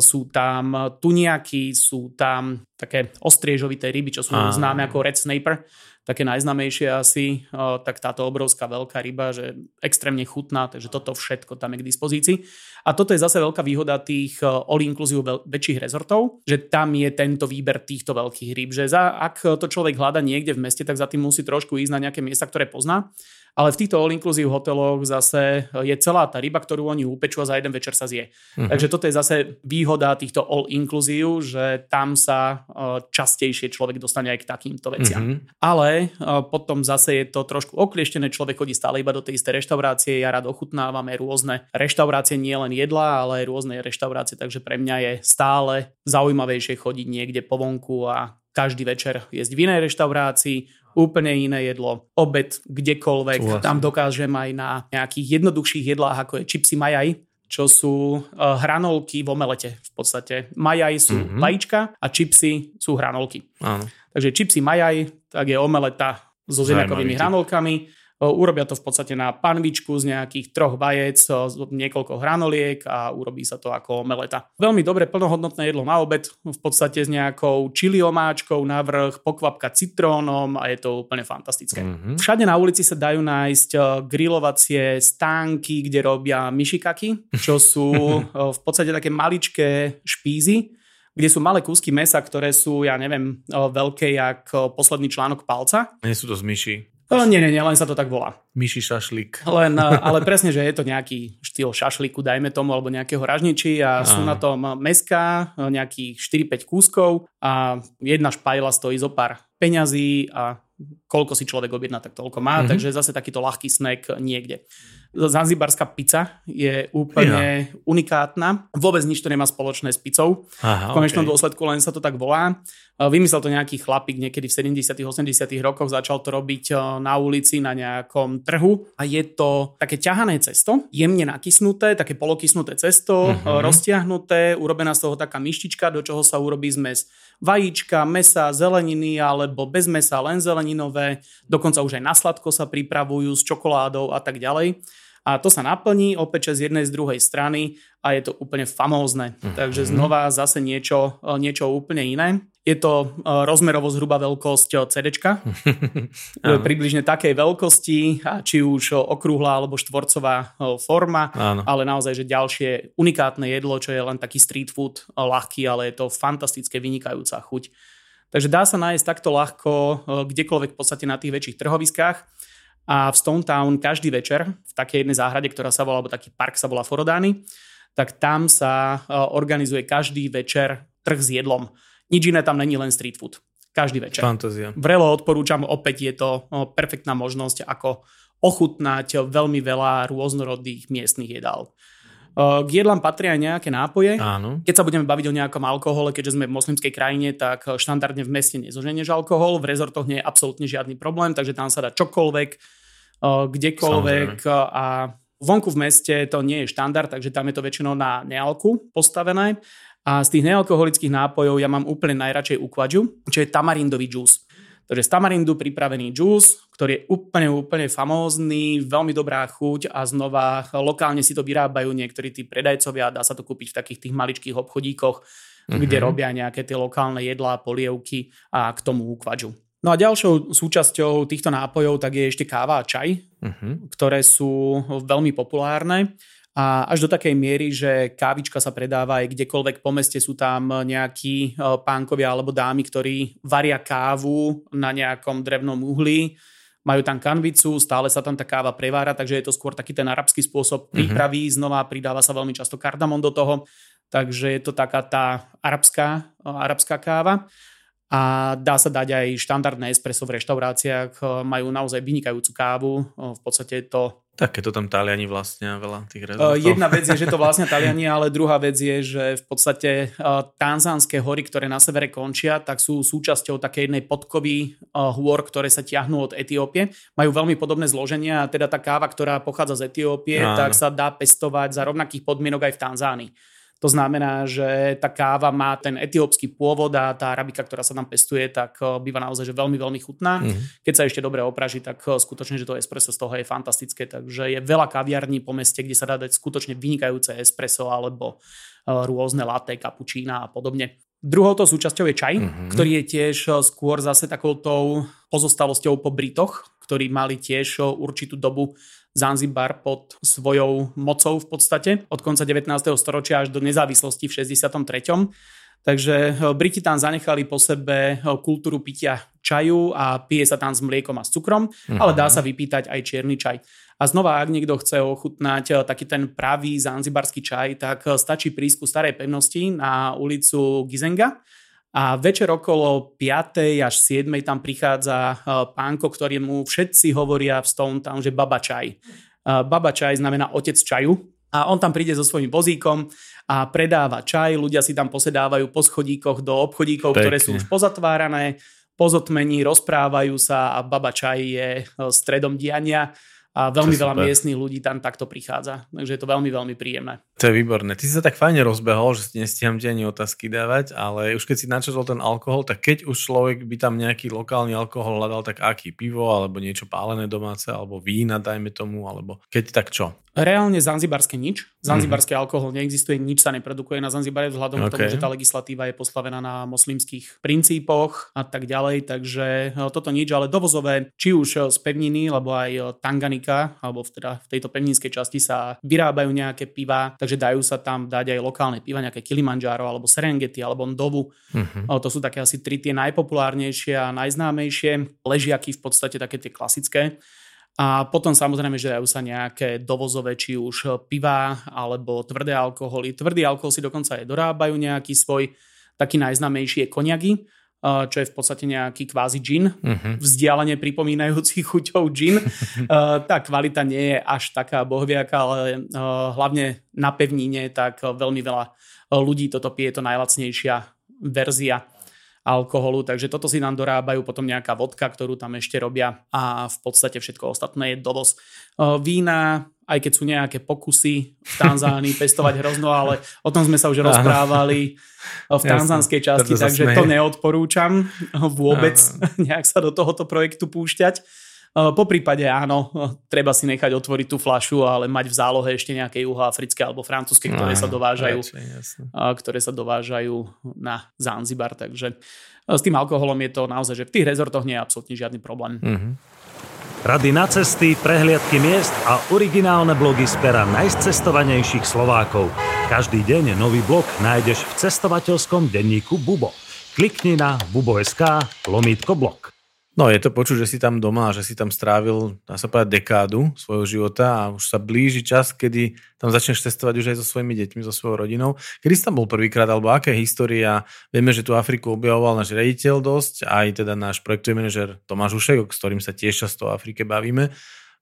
sú tam tuniaky, sú tam také ostriežovité ryby, čo sú Áno. známe ako red snaper také najznamejšie asi, tak táto obrovská veľká ryba, že extrémne chutná, takže toto všetko tam je k dispozícii. A toto je zase veľká výhoda tých all-inclusive väčších rezortov, že tam je tento výber týchto veľkých rýb, že za, ak to človek hľada niekde v meste, tak za tým musí trošku ísť na nejaké miesta, ktoré pozná. Ale v týchto all-inclusive hoteloch zase je celá tá ryba, ktorú oni upečú a za jeden večer sa zje. Uh-huh. Takže toto je zase výhoda týchto all-inclusive, že tam sa častejšie človek dostane aj k takýmto veciam. Uh-huh. Ale potom zase je to trošku oklieštené, človek chodí stále iba do tej istej reštaurácie, ja rád ochutnávame rôzne reštaurácie, nie len jedla, ale aj rôzne reštaurácie, takže pre mňa je stále zaujímavejšie chodiť niekde po vonku a každý večer jesť v inej reštaurácii, úplne iné jedlo, obed kdekoľvek. Súhlasím. Tam dokážem aj na nejakých jednoduchších jedlách, ako je chipsy majaj, čo sú uh, hranolky v omelete v podstate. Majaj sú mm-hmm. vajíčka a chipsy sú hranolky. Áno. Takže chipsy majaj, tak je omeleta so zemiakovými hranolkami Urobia to v podstate na panvičku z nejakých troch vajec, niekoľko hranoliek a urobí sa to ako meleta. Veľmi dobre plnohodnotné jedlo na obed, v podstate s nejakou čili omáčkou na vrch, pokvapka citrónom a je to úplne fantastické. Mm-hmm. Všade na ulici sa dajú nájsť grilovacie stánky, kde robia myšikaky, čo sú v podstate také maličké špízy, kde sú malé kúsky mesa, ktoré sú, ja neviem, veľké jak posledný článok palca. Nie sú to z myši. O, nie, nie, nie, len sa to tak volá. Myši šašlík. Len, ale presne, že je to nejaký štýl šašlíku, dajme tomu, alebo nejakého ražniči a, a. sú na tom meska, nejakých 4-5 kúskov a jedna špajla stojí zo pár peňazí a koľko si človek objedná, tak toľko má, mm-hmm. takže zase takýto ľahký snack niekde. Zanzibarská pizza je úplne ja. unikátna. Vôbec nič to nemá spoločné s pizzou. Aha, v konečnom okay. dôsledku len sa to tak volá. Vymyslel to nejaký chlapík niekedy v 70 80 rokoch, začal to robiť e, na ulici na nejakom trhu a je to také ťahané cesto, jemne nakysnuté, také polokysnuté cesto, uh-huh. roztiahnuté, urobená z toho taká myštička, do čoho sa urobí zmes vajíčka, mesa, zeleniny alebo bez mesa, len zeleninové, dokonca už aj na sladko sa pripravujú s čokoládou a tak ďalej. A to sa naplní, opäť z jednej z druhej strany a je to úplne famózne. Mm-hmm. Takže znova zase niečo, niečo úplne iné. Je to e, rozmerovo zhruba veľkosť e, CD. približne takej veľkosti, či už okrúhla alebo štvorcová e, forma, Áno. ale naozaj, že ďalšie unikátne jedlo, čo je len taký street food, ľahký, ale je to fantastické, vynikajúca chuť. Takže dá sa nájsť takto ľahko kdekoľvek v podstate na tých väčších trhoviskách. A v Stone Town každý večer v takej jednej záhrade, ktorá sa volá, alebo taký park sa volá Forodány, tak tam sa organizuje každý večer trh s jedlom. Nič iné tam není len street food. Každý večer. Fantázia. Vrelo odporúčam, opäť je to perfektná možnosť, ako ochutnať veľmi veľa rôznorodých miestnych jedál. K jedlám patria aj nejaké nápoje. Áno. Keď sa budeme baviť o nejakom alkohole, keďže sme v moslimskej krajine, tak štandardne v meste nezoženieš alkohol, v rezortoch nie je absolútne žiadny problém, takže tam sa dá čokoľvek, kdekoľvek Samozrejme. a vonku v meste to nie je štandard, takže tam je to väčšinou na nealku postavené. A z tých nealkoholických nápojov ja mám úplne najradšej ukvadžu, čo je tamarindový džús. Takže z tamarindu pripravený džús, ktorý je úplne, úplne famózny, veľmi dobrá chuť a znova lokálne si to vyrábajú niektorí tí predajcovia, dá sa to kúpiť v takých tých maličkých obchodíkoch, mm-hmm. kde mhm. robia nejaké tie lokálne jedlá, polievky a k tomu ukvadžu. No a ďalšou súčasťou týchto nápojov tak je ešte káva a čaj, uh-huh. ktoré sú veľmi populárne. A až do takej miery, že kávička sa predáva aj kdekoľvek po meste sú tam nejakí e, pánkovia alebo dámy, ktorí varia kávu na nejakom drevnom uhli, majú tam kanvicu, stále sa tam tá káva prevára, takže je to skôr taký ten arabský spôsob mhm. prípravy, mm-hmm. znova pridáva sa veľmi často kardamon do toho, takže je to taká tá arabská, e, arabská káva a dá sa dať aj štandardné espresso v reštauráciách, majú naozaj vynikajúcu kávu, v podstate je to tak keď to tam Taliani vlastnia veľa tých rezortov. Jedna vec je, že to vlastne Taliani, ale druhá vec je, že v podstate tanzánske hory, ktoré na severe končia, tak sú súčasťou takej jednej podkovy hôr, ktoré sa ťahnú od Etiópie. Majú veľmi podobné zloženia a teda tá káva, ktorá pochádza z Etiópie, Áno. tak sa dá pestovať za rovnakých podmienok aj v Tanzánii. To znamená, že tá káva má ten etiópsky pôvod a tá arabika, ktorá sa tam pestuje, tak eh, býva naozaj že veľmi, veľmi chutná. Mm-hmm. Keď sa ešte dobre opraží, tak eh, skutočne, že to espresso z toho je fantastické. Takže je veľa kaviarní po meste, kde sa dá dať skutočne vynikajúce espresso alebo eh, rôzne latte, kapučína a podobne. Druhou to súčasťou je čaj, mm-hmm. ktorý je tiež skôr zase takoutou pozostalosťou po Britoch, ktorí mali tiež určitú dobu Zanzibar pod svojou mocou v podstate od konca 19. storočia až do nezávislosti v 63. Takže eh, Briti tam zanechali po sebe eh, kultúru pitia čaju a pije sa tam s mliekom a s cukrom, mm-hmm. ale dá sa vypýtať aj čierny čaj. A znova, ak niekto chce ochutnať eh, taký ten pravý zanzibarský čaj, tak stačí prísť ku starej pevnosti na ulicu Gizenga a večer okolo 5. až 7. tam prichádza e, pánko, ktorému všetci hovoria v Stone Town, že baba čaj. E, baba čaj znamená otec čaju. A on tam príde so svojím vozíkom a predáva čaj, ľudia si tam posedávajú po schodíkoch do obchodíkov, Pekne. ktoré sú už pozatvárané, pozotmení, rozprávajú sa a baba čaj je e, stredom diania a veľmi veľa miestnych ľudí tam takto prichádza. Takže je to veľmi, veľmi príjemné. To je výborné. Ty si sa tak fajne rozbehol, že nestíham ti ani otázky dávať, ale už keď si načetol ten alkohol, tak keď už človek by tam nejaký lokálny alkohol hľadal, tak aký? Pivo, alebo niečo pálené domáce, alebo vína, dajme tomu, alebo keď tak čo? Reálne zanzibarské nič. Zanzibarský mm-hmm. alkohol neexistuje, nič sa neprodukuje na Zanzibare vzhľadom okay. k tomu, že tá legislatíva je postavená na moslimských princípoch a tak ďalej, takže e, toto nič, ale dovozové, či už e, z pevniny, alebo aj e, Tanganika, alebo v, teda v tejto pevninskej časti sa vyrábajú nejaké piva, takže dajú sa tam dať aj lokálne piva, nejaké Kilimanjaro, alebo Serengeti, alebo Ndovu. Mm-hmm. To sú také asi tri tie najpopulárnejšie a najznámejšie. Ležiaky v podstate také tie klasické. A potom samozrejme, že dajú sa nejaké dovozové, či už piva alebo tvrdé alkoholy. Tvrdý alkohol si dokonca aj dorábajú nejaký svoj, taký najznamejší je koniagy, čo je v podstate nejaký kvázi gin, uh-huh. vzdialene pripomínajúci chuťou gin. tá kvalita nie je až taká bohviaká, ale hlavne na pevnine, tak veľmi veľa ľudí toto pije, to najlacnejšia verzia alkoholu, takže toto si nám dorábajú potom nejaká vodka, ktorú tam ešte robia a v podstate všetko ostatné je dovoz. Vína, aj keď sú nejaké pokusy v Tanzánii pestovať hrozno, ale o tom sme sa už rozprávali v tanzánskej časti, takže to neodporúčam vôbec nejak sa do tohoto projektu púšťať. Eh, po prípade áno, treba si nechať otvoriť tú flašu, ale mať v zálohe ešte nejaké juhoafrické alebo francúzske, ktoré sa dovážajú, eh, ktoré sa dovážajú na Zanzibar. Takže eh, s tým alkoholom je to naozaj, že v tých rezortoch nie je absolútne žiadny problém. Mm-hmm. Rady na cesty, prehliadky miest a originálne blogy z pera najcestovanejších Slovákov. Každý deň nový blog nájdeš v cestovateľskom denníku Bubo. Klikni na bubo.sk lomítko blog. No je to počuť, že si tam doma, že si tam strávil, dá sa povedať, dekádu svojho života a už sa blíži čas, kedy tam začneš testovať už aj so svojimi deťmi, so svojou rodinou. Kedy si tam bol prvýkrát, alebo aké história? Vieme, že tu Afriku objavoval náš rediteľ dosť, aj teda náš projektový manažer Tomáš Ušek, s ktorým sa tiež často o Afrike bavíme.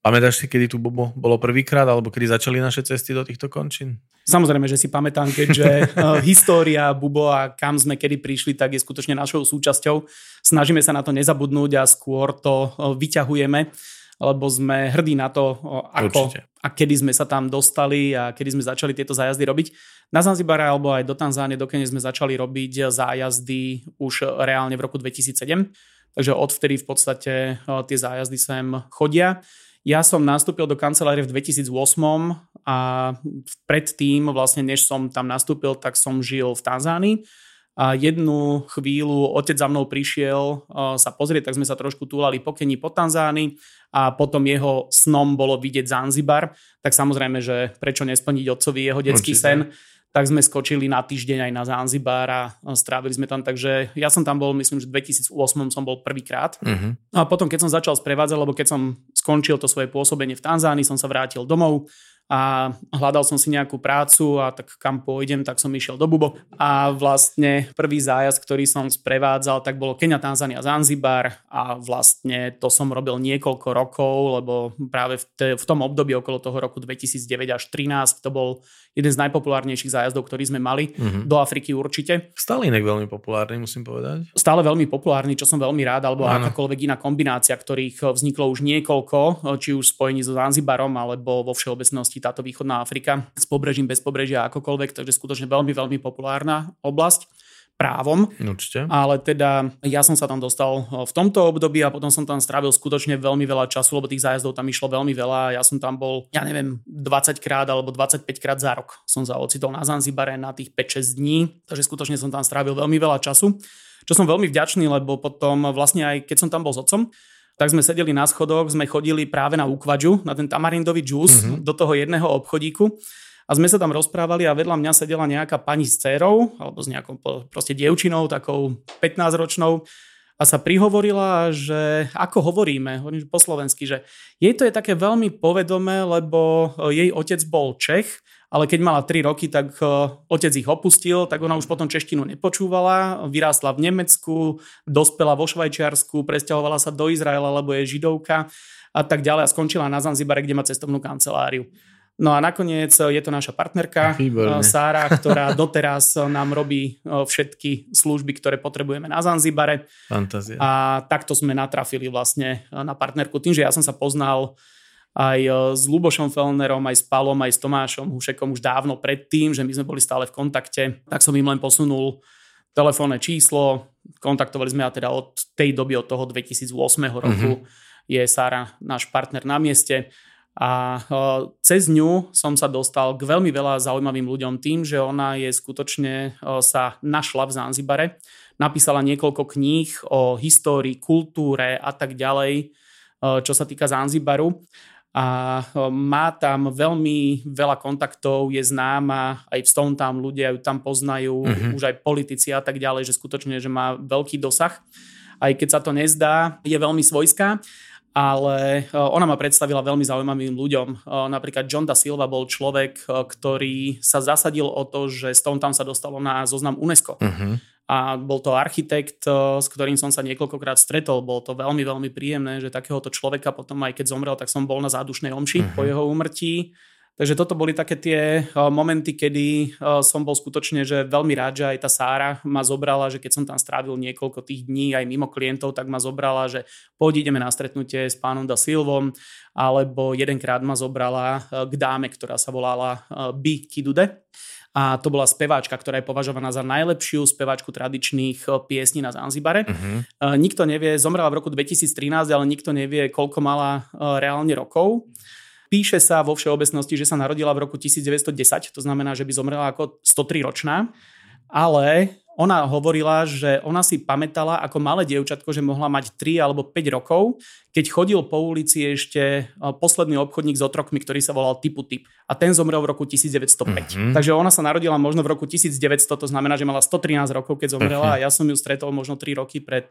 Pamätáš si, kedy tu Bobo bolo prvýkrát, alebo kedy začali naše cesty do týchto končín? Samozrejme, že si pamätám, keďže uh, história Bubo a kam sme kedy prišli, tak je skutočne našou súčasťou. Snažíme sa na to nezabudnúť a skôr to uh, vyťahujeme, lebo sme hrdí na to, uh, ako Určite. a kedy sme sa tam dostali a kedy sme začali tieto zájazdy robiť. Na Zanzibare alebo aj do Tanzánie, do Kene sme začali robiť zájazdy už reálne v roku 2007. Takže odvtedy v podstate tie zájazdy sem chodia. Ja som nastúpil do kancelárie v 2008 a predtým, vlastne než som tam nastúpil, tak som žil v Tanzánii. A jednu chvíľu otec za mnou prišiel sa pozrieť, tak sme sa trošku túlali po Keni, po Tanzánii a potom jeho snom bolo vidieť Zanzibar. Tak samozrejme, že prečo nesplniť otcovi jeho detský Určite. sen tak sme skočili na týždeň aj na Zanzibar a strávili sme tam, takže ja som tam bol, myslím, že v 2008 som bol prvýkrát. Uh-huh. A potom, keď som začal sprevádzať, lebo keď som skončil to svoje pôsobenie v Tanzánii, som sa vrátil domov a hľadal som si nejakú prácu a tak kam pôjdem, tak som išiel do Bubo a vlastne prvý zájazd, ktorý som sprevádzal, tak bolo Kenia, Tanzania, Zanzibar a vlastne to som robil niekoľko rokov, lebo práve v, te, v tom období okolo toho roku 2009 až 2013 to bol jeden z najpopulárnejších zájazdov, ktorý sme mali. Mm-hmm. Do Afriky určite. Stále inak veľmi populárny, musím povedať. Stále veľmi populárny, čo som veľmi rád, alebo ano. akákoľvek iná kombinácia, ktorých vzniklo už niekoľko, či už spojení so Zanzibarom, alebo vo všeobecnosti táto východná Afrika s pobrežím, bez pobrežia, akokoľvek, takže skutočne veľmi, veľmi populárna oblasť právom. Určite. Ale teda ja som sa tam dostal v tomto období a potom som tam strávil skutočne veľmi veľa času, lebo tých zájazdov tam išlo veľmi veľa. Ja som tam bol, ja neviem, 20 krát alebo 25 krát za rok som sa ocitol na Zanzibare na tých 5-6 dní, takže skutočne som tam strávil veľmi veľa času. Čo som veľmi vďačný, lebo potom vlastne aj keď som tam bol s otcom, tak sme sedeli na schodoch, sme chodili práve na úkvadžu, na ten tamarindový džús, mm-hmm. do toho jedného obchodíku a sme sa tam rozprávali a vedľa mňa sedela nejaká pani s dcerou, alebo s nejakou proste dievčinou, takou 15-ročnou a sa prihovorila, že ako hovoríme, hovorím po slovensky, že jej to je také veľmi povedomé, lebo jej otec bol Čech, ale keď mala 3 roky, tak e, otec ich opustil, tak ona už potom češtinu nepočúvala, vyrástla v Nemecku, dospela vo Švajčiarsku, presťahovala sa do Izraela, lebo je židovka a tak ďalej a skončila na Zanzibare, kde má cestovnú kanceláriu. No a nakoniec eh, je to naša partnerka Výborné. Eh, Sára, ktorá doteraz eh, nám robí všetky služby, ktoré potrebujeme na Zanzibare. Fantázia. A takto sme natrafili vlastne na partnerku. Tým, že ja som sa poznal aj s Lubošom Felnerom, aj s Palom, aj s Tomášom Hušekom už dávno predtým, že my sme boli stále v kontakte, tak som im len posunul telefónne číslo, kontaktovali sme a teda od tej doby, od toho 2008 roku mm-hmm. je Sára náš partner na mieste a cez ňu som sa dostal k veľmi veľa zaujímavým ľuďom tým, že ona je skutočne sa našla v Zanzibare. Napísala niekoľko kníh o histórii, kultúre a tak ďalej, čo sa týka Zanzibaru. A má tam veľmi veľa kontaktov, je známa, aj v Stone tam ľudia ju tam poznajú, uh-huh. už aj politici a tak ďalej, že skutočne, že má veľký dosah. Aj keď sa to nezdá, je veľmi svojská ale ona ma predstavila veľmi zaujímavým ľuďom. Napríklad John da Silva bol človek, ktorý sa zasadil o to, že Stone tam sa dostalo na zoznam UNESCO. Uh-huh. A bol to architekt, s ktorým som sa niekoľkokrát stretol. Bolo to veľmi, veľmi príjemné, že takéhoto človeka potom aj keď zomrel, tak som bol na zádušnej omši uh-huh. po jeho úmrtí. Takže toto boli také tie momenty, kedy som bol skutočne že veľmi rád, že aj tá Sára ma zobrala, že keď som tam strávil niekoľko tých dní aj mimo klientov, tak ma zobrala, že poď ideme na stretnutie s pánom Da Silvom, alebo jedenkrát ma zobrala k dáme, ktorá sa volala Bi Kidude. A to bola speváčka, ktorá je považovaná za najlepšiu speváčku tradičných piesní na Zanzibare. Uh-huh. Nikto nevie, zomrela v roku 2013, ale nikto nevie, koľko mala reálne rokov. Píše sa vo všeobecnosti, že sa narodila v roku 1910, to znamená, že by zomrela ako 103 ročná, ale ona hovorila, že ona si pamätala ako malé dievčatko, že mohla mať 3 alebo 5 rokov, keď chodil po ulici ešte posledný obchodník s otrokmi, ktorý sa volal Typu Typ. A ten zomrel v roku 1905. Mm-hmm. Takže ona sa narodila možno v roku 1900, to znamená, že mala 113 rokov, keď zomrela mm-hmm. a ja som ju stretol možno 3 roky pred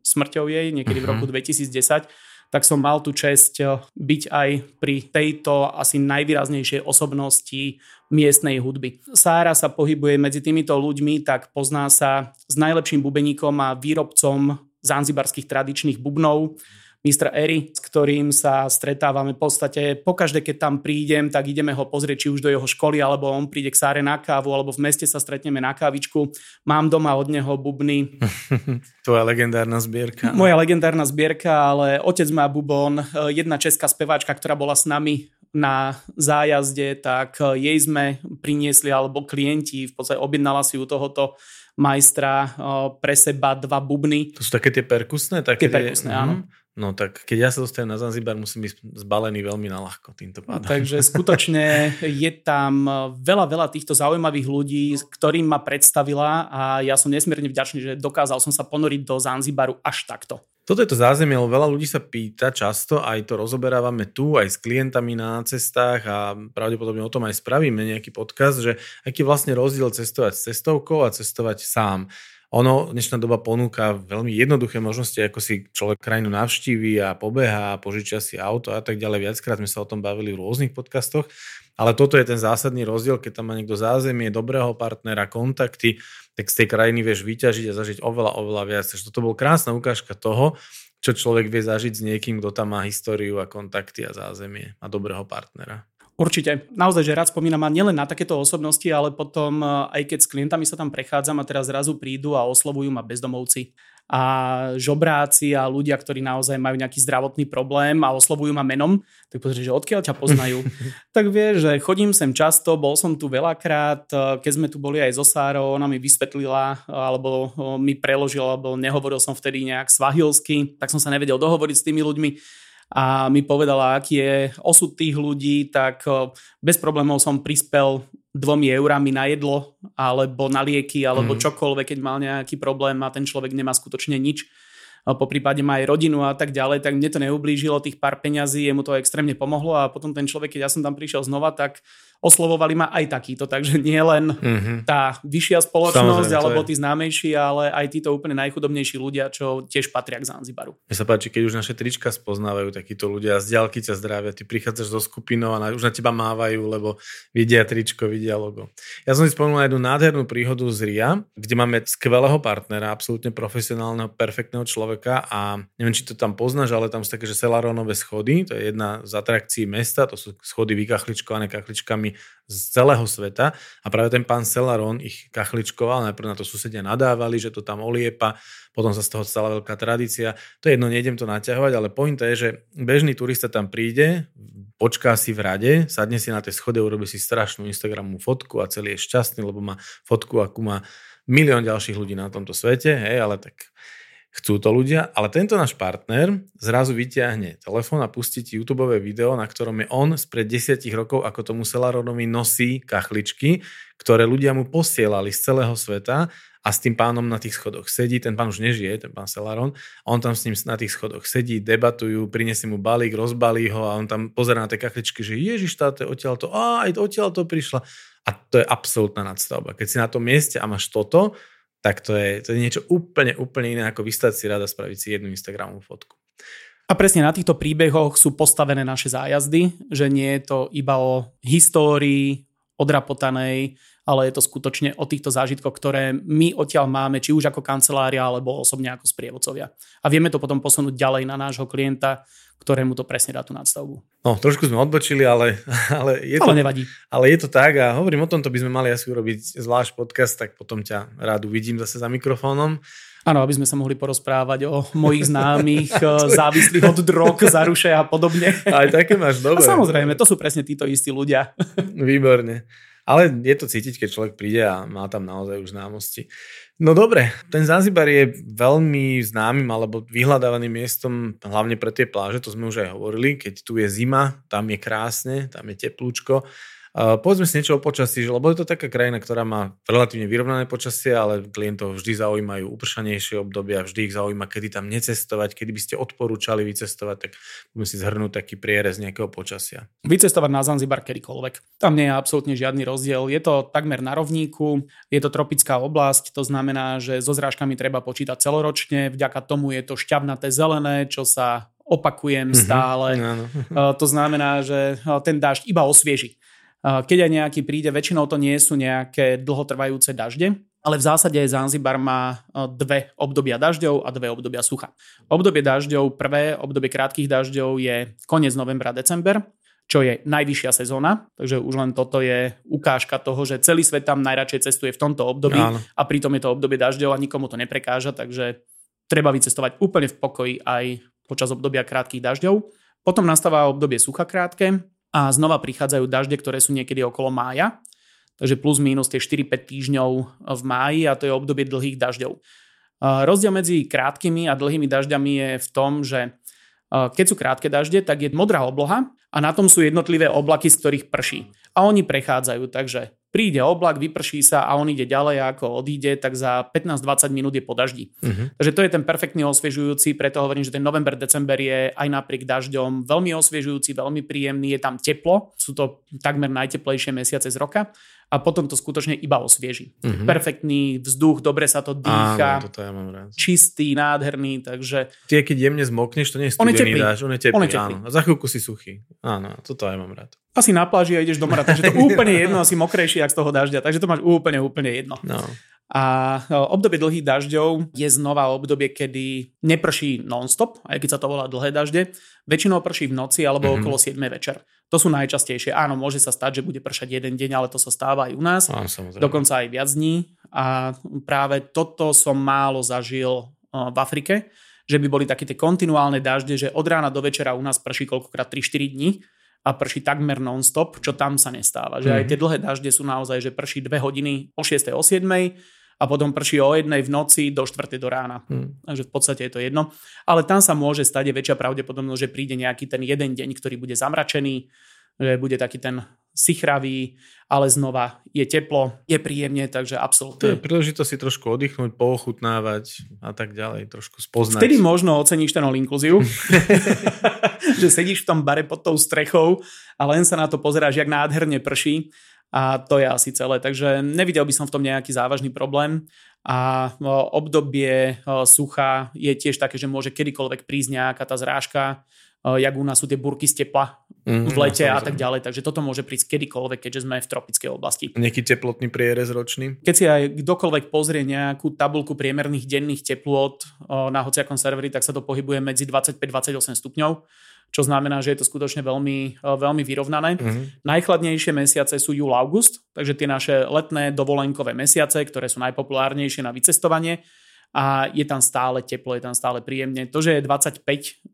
smrťou jej, niekedy mm-hmm. v roku 2010 tak som mal tu čest eh, byť aj pri tejto asi najvýraznejšej osobnosti miestnej hudby. Sára sa pohybuje medzi týmito ľuďmi, tak pozná sa s najlepším bubeníkom a výrobcom zanzibarských tradičných bubnov. Mr. Eri, s ktorým sa stretávame v podstate pokaždé, keď tam prídem, tak ideme ho pozrieť či už do jeho školy, alebo on príde k Sáre na kávu, alebo v meste sa stretneme na kávičku. Mám doma od neho bubny. Tvoja legendárna zbierka. Moja legendárna zbierka, ale otec má bubon, jedna česká speváčka, ktorá bola s nami na zájazde, tak jej sme priniesli, alebo klienti, v podstate objednala si u tohoto majstra pre seba dva bubny. To sú také tie perkusné? Také tie perkusné, tie... áno. Mhm. No tak keď ja sa dostanem na Zanzibar, musím byť zbalený veľmi na ľahko týmto pádom. Takže skutočne je tam veľa, veľa týchto zaujímavých ľudí, ktorým ma predstavila a ja som nesmierne vďačný, že dokázal som sa ponoriť do Zanzibaru až takto. Toto je to zázemie, lebo veľa ľudí sa pýta často, aj to rozoberávame tu, aj s klientami na cestách a pravdepodobne o tom aj spravíme nejaký podcast, že aký vlastne rozdiel cestovať s cestovkou a cestovať sám. Ono, dnešná doba ponúka veľmi jednoduché možnosti, ako si človek krajinu navštíví a pobeha, požičia si auto a tak ďalej. Viackrát sme sa o tom bavili v rôznych podcastoch, ale toto je ten zásadný rozdiel, keď tam má niekto zázemie, dobrého partnera, kontakty, tak z tej krajiny vieš vyťažiť a zažiť oveľa, oveľa viac. Takže toto bol krásna ukážka toho, čo človek vie zažiť s niekým, kto tam má históriu a kontakty a zázemie a dobrého partnera. Určite. Naozaj, že rád spomínam a nielen na takéto osobnosti, ale potom eh, aj keď s klientami sa tam prechádzam a teraz zrazu prídu a oslovujú ma bezdomovci a žobráci a ľudia, ktorí naozaj majú nejaký zdravotný problém a oslovujú ma menom, tak pozri, že odkiaľ ťa poznajú. tak vieš, že chodím sem často, bol som tu veľakrát, eh, keď sme tu boli aj zo Sárou, ona mi vysvetlila, alebo eh, mi preložila, alebo nehovoril som vtedy nejak svahilsky, tak som sa nevedel dohovoriť s tými ľuďmi a mi povedala, aký je osud tých ľudí, tak bez problémov som prispel dvomi eurami na jedlo alebo na lieky alebo mm. čokoľvek, keď mal nejaký problém a ten človek nemá skutočne nič po prípade má aj rodinu a tak ďalej, tak mne to neublížilo tých pár peňazí, jemu to extrémne pomohlo a potom ten človek, keď ja som tam prišiel znova, tak oslovovali ma aj takýto, takže nie len mm-hmm. tá vyššia spoločnosť Samozrejme, alebo tí známejší, ale aj títo úplne najchudobnejší ľudia, čo tiež patria k Zanzibaru. Mne sa páči, keď už naše trička spoznávajú takíto ľudia, z ďalky ťa zdravia, ty prichádzaš zo skupinou a už na teba mávajú, lebo vidia tričko, vidia logo. Ja som si spomenul jednu nádhernú príhodu z RIA, kde máme skvelého partnera, absolútne profesionálneho, perfektného človeka a neviem, či to tam poznáš, ale tam sú také, že Selaronové schody, to je jedna z atrakcií mesta, to sú schody vykachličkované kachličkami z celého sveta a práve ten pán Celaron ich kachličkoval, najprv na to susedia nadávali, že to tam oliepa, potom sa z toho stala veľká tradícia. To je jedno, nejdem to naťahovať, ale pointa je, že bežný turista tam príde, počká si v rade, sadne si na tej schode, urobí si strašnú Instagramovú fotku a celý je šťastný, lebo má fotku, akú má milión ďalších ľudí na tomto svete, hej, ale tak Chcú to ľudia, ale tento náš partner zrazu vyťahne telefón a pustí ti YouTube video, na ktorom je on spred desiatich rokov, ako tomu Selaronovi nosí kachličky, ktoré ľudia mu posielali z celého sveta a s tým pánom na tých schodoch sedí, ten pán už nežije, ten pán Selaron, a on tam s ním na tých schodoch sedí, debatujú, prinesie mu balík, rozbalí ho a on tam pozerá na tie kachličky, že ježiš, táto odtiaľ to, a aj odtiaľ to prišla. A to je absolútna nadstavba. Keď si na tom mieste a máš toto, tak to je, to je niečo úplne, úplne iné, ako vystať si rada spraviť si jednu Instagramovú fotku. A presne na týchto príbehoch sú postavené naše zájazdy, že nie je to iba o histórii odrapotanej, ale je to skutočne o týchto zážitkoch, ktoré my odtiaľ máme, či už ako kancelária, alebo osobne ako sprievodcovia. A vieme to potom posunúť ďalej na nášho klienta, ktorému to presne dá tú nadstavbu. No, trošku sme odbočili, ale, ale, je ale to, nevadí. Ale je to tak a hovorím o tomto by sme mali asi urobiť zvlášť podcast, tak potom ťa rád uvidím zase za mikrofónom. Áno, aby sme sa mohli porozprávať o mojich známych, eh, závislých od drog, zaruše a podobne. Aj také máš, dobre. A samozrejme, to sú presne títo istí ľudia. Výborne. Ale je to cítiť, keď človek príde a má tam naozaj už známosti. No dobre, ten Zanzibar je veľmi známym alebo vyhľadávaným miestom hlavne pre tie pláže, to sme už aj hovorili, keď tu je zima, tam je krásne, tam je teplúčko povedzme si niečo o počasí, lebo je to taká krajina, ktorá má relatívne vyrovnané počasie, ale klientov vždy zaujímajú upršanejšie obdobia, vždy ich zaujíma, kedy tam necestovať, kedy by ste odporúčali vycestovať, tak budeme si zhrnúť taký prierez nejakého počasia. Vycestovať na Zanzibar kedykoľvek. Tam nie je absolútne žiadny rozdiel. Je to takmer na rovníku, je to tropická oblasť, to znamená, že so zrážkami treba počítať celoročne, vďaka tomu je to šťavnaté zelené, čo sa opakujem mm-hmm. stále. Áno. To znamená, že ten dážď iba osvieži. Keď aj nejaký príde, väčšinou to nie sú nejaké dlhotrvajúce dažde, ale v zásade Zanzibar má dve obdobia dažďov a dve obdobia sucha. Obdobie dažďov, prvé obdobie krátkých dažďov je koniec novembra, december, čo je najvyššia sezóna, takže už len toto je ukážka toho, že celý svet tam najradšej cestuje v tomto období Áno. a pritom je to obdobie dažďov a nikomu to neprekáža, takže treba vycestovať úplne v pokoji aj počas obdobia krátkých dažďov. Potom nastáva obdobie sucha krátke a znova prichádzajú dažde, ktoré sú niekedy okolo mája. Takže plus minus tie 4-5 týždňov v máji a to je obdobie dlhých dažďov. Rozdiel medzi krátkými a dlhými dažďami je v tom, že keď sú krátke dažde, tak je modrá obloha a na tom sú jednotlivé oblaky, z ktorých prší. A oni prechádzajú, takže príde oblak, vyprší sa a on ide ďalej a ako odíde, tak za 15-20 minút je po daždi. Uh-huh. Takže to je ten perfektný osviežujúci, preto hovorím, že ten november, december je aj napriek dažďom veľmi osviežujúci, veľmi príjemný, je tam teplo, sú to takmer najteplejšie mesiace z roka a potom to skutočne iba osvieži. Uh-huh. Perfektný vzduch, dobre sa to dýcha, Áno, toto ja mám rád. čistý, nádherný, takže... Tie, keď jemne zmokneš, to nie je studený dáž, on je teplý, on je teplý. áno. A za chvíľku si suchý. Áno, toto aj mám rád asi na pláži a ideš do mora, takže to úplne jedno, asi mokrejší jak z toho dažďa, takže to máš úplne, úplne jedno. No. A obdobie dlhých dažďov je znova obdobie, kedy neprší non-stop, aj keď sa to volá dlhé dažde. Väčšinou prší v noci alebo mm-hmm. okolo 7 večer. To sú najčastejšie. Áno, môže sa stať, že bude pršať jeden deň, ale to sa stáva aj u nás. Áno, dokonca aj viac dní. A práve toto som málo zažil v Afrike, že by boli také tie kontinuálne dažde, že od rána do večera u nás prší koľkokrát 3-4 dní a prší takmer non-stop, čo tam sa nestáva. Že aj tie mhm. dlhé dažde sú naozaj, že prší 2 hodiny o 6. o 7. a potom prší o jednej v noci do 4. do rána. Mm. Takže v podstate je to jedno. Ale tam sa môže stať, je väčšia pravdepodobnosť, že príde nejaký ten jeden deň, ktorý bude zamračený, že bude taký ten sichravý, ale znova je teplo, je príjemne, takže absolútne. To je príležitosť si trošku oddychnúť, poochutnávať a tak ďalej, trošku spoznať. Vtedy možno oceníš ten all inclusive, že sedíš v tom bare pod tou strechou a len sa na to pozeráš, jak nádherne prší a to je asi celé. Takže nevidel by som v tom nejaký závažný problém a obdobie sucha je tiež také, že môže kedykoľvek prísť nejaká tá zrážka, jak u nás sú tie burky z tepla mm, v lete no, a tak ďalej. Takže toto môže prísť kedykoľvek, keďže sme v tropickej oblasti. Nejaký teplotný prierez ročný? Keď si aj kdokoľvek pozrie nejakú tabulku priemerných denných teplôt na hociakom serveri, tak sa to pohybuje medzi 25-28 stupňov čo znamená, že je to skutočne veľmi, veľmi vyrovnané. Mm-hmm. Najchladnejšie mesiace sú júl, august, takže tie naše letné dovolenkové mesiace, ktoré sú najpopulárnejšie na vycestovanie a je tam stále teplo, je tam stále príjemne. To, že je 25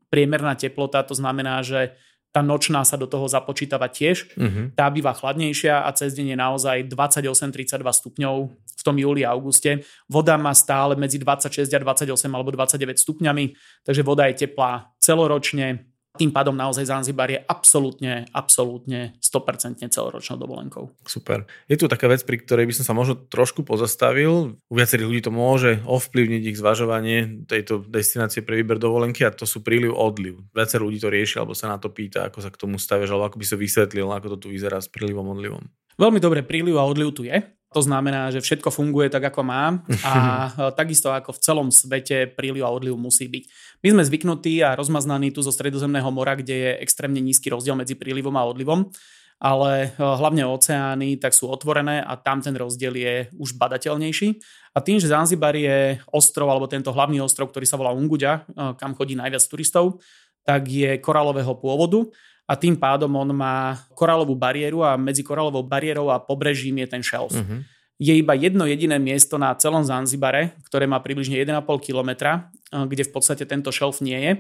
priemerná teplota, to znamená, že tá nočná sa do toho započítava tiež. Uh-huh. Tá býva chladnejšia a cez deň je naozaj 28-32 stupňov v tom júli a auguste. Voda má stále medzi 26 a 28 alebo 29 stupňami, takže voda je teplá celoročne tým pádom naozaj Zanzibar je absolútne, absolútne 100% celoročnou dovolenkou. Super. Je tu taká vec, pri ktorej by som sa možno trošku pozastavil. U viacerých ľudí to môže ovplyvniť ich zvažovanie tejto destinácie pre výber dovolenky a to sú príliv odliv. Viacero ľudí to rieši alebo sa na to pýta, ako sa k tomu stavieš, alebo ako by sa vysvetlil, ako to tu vyzerá s prílivom odlivom. Veľmi dobre, príliv a odliv tu je. To znamená, že všetko funguje tak, ako má a takisto ako v celom svete príliv a odliv musí byť. My sme zvyknutí a rozmaznaní tu zo Stredozemného mora, kde je extrémne nízky rozdiel medzi prílivom a odlivom, ale hlavne oceány tak sú otvorené a tam ten rozdiel je už badateľnejší. A tým, že Zanzibar je ostrov, alebo tento hlavný ostrov, ktorý sa volá Unguďa, kam chodí najviac turistov, tak je koralového pôvodu a tým pádom on má koralovú bariéru a medzi koralovou bariérou a pobrežím je ten šelf. Uh-huh. Je iba jedno jediné miesto na celom Zanzibare, ktoré má približne 1,5 kilometra, eh, kde v podstate tento šelf nie je.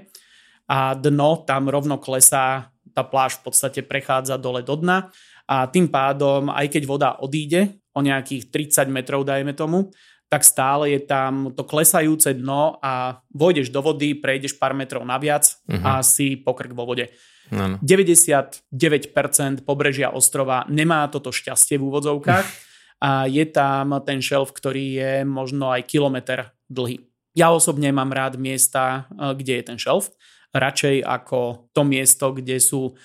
A dno tam rovno klesá, tá pláž v podstate prechádza dole do dna a tým pádom, aj keď voda odíde o nejakých 30 metrov, dajme tomu, tak stále je tam to klesajúce dno a vojdeš do vody, prejdeš pár metrov naviac uh-huh. a si pokrk vo vode. Ano. 99% pobrežia ostrova nemá toto šťastie v úvodzovkách a je tam ten šelf, ktorý je možno aj kilometr dlhý. Ja osobne mám rád miesta, eh, kde je ten šelf, radšej ako to miesto, kde sú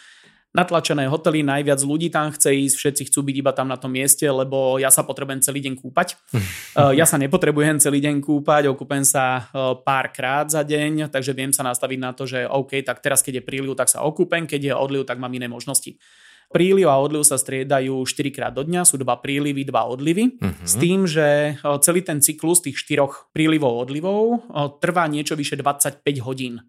natlačené hotely, najviac ľudí tam chce ísť, všetci chcú byť iba tam na tom mieste, lebo ja sa potrebujem celý deň kúpať. Eh, ja sa nepotrebujem celý deň kúpať, okúpem sa eh, pár krát za deň, takže viem sa nastaviť na to, že OK, tak teraz keď je príliv, tak sa okúpem, keď je odliv, tak mám iné možnosti. Príliv a odliv sa striedajú 4 krát do dňa, sú dva prílivy, dva odlivy, uh-huh. s tým, že celý ten cyklus tých štyroch prílivov odlivov trvá niečo vyše 25 hodín.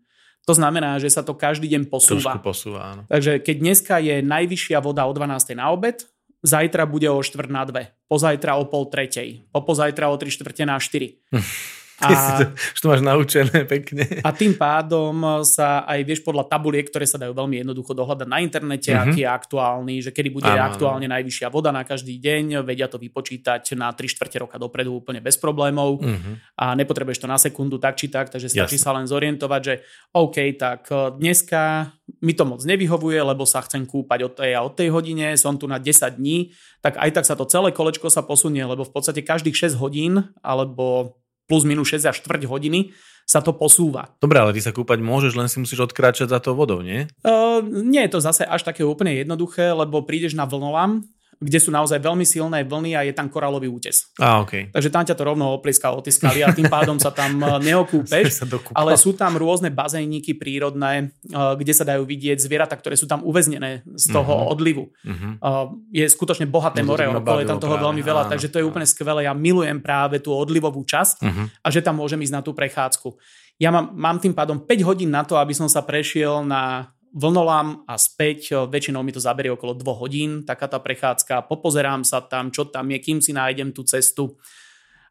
To znamená, že sa to každý deň posúva. posúva áno. Takže keď dneska je najvyššia voda o 12. na obed, zajtra bude o štvrt na dve, pozajtra o pol tretej, popozajtra o tri štvrte na štyri. A, už to máš naučené pekne. A tým pádom sa aj vieš podľa tabuliek, ktoré sa dajú veľmi jednoducho dohľadať na internete, uh-huh. aký je aktuálny, že kedy bude ano, aktuálne najvyššia voda na každý deň, vedia to vypočítať na 3 štvrte roka dopredu úplne bez problémov uh-huh. a nepotrebuješ to na sekundu tak či tak, takže stačí Jasne. sa len zorientovať, že OK, tak e, dneska mi to moc nevyhovuje, lebo sa chcem kúpať od tej a od tej hodine, som tu na 10 dní, tak aj tak sa to celé kolečko sa posunie, lebo v podstate každých 6 hodín alebo plus minus 6 až 4 hodiny sa to posúva. Dobre, ale ty sa kúpať môžeš, len si musíš odkráčať za tou vodou, nie? Uh, nie je to zase až také úplne jednoduché, lebo prídeš na vlnolam, kde sú naozaj veľmi silné vlny a je tam koralový útes. A, okay. Takže tam ťa to rovno opliska otiskali a tým pádom sa tam e, neokúpeš. ale sú tam rôzne bazéniky prírodné, e, kde sa dajú vidieť zvieratá, ktoré sú tam uväznené z toho uh-huh. odlivu. Uh-huh. Je skutočne bohaté no, more, okolo je tam toho práve. veľmi veľa, áno, takže to je áno. úplne skvelé. Ja milujem práve tú odlivovú časť uh-huh. a že tam môžem ísť na tú prechádzku. Ja mám, mám tým pádom 5 hodín na to, aby som sa prešiel na vlnolám a späť, väčšinou mi to zaberie okolo 2 hodín, taká tá prechádzka, popozerám sa tam, čo tam je, kým si nájdem tú cestu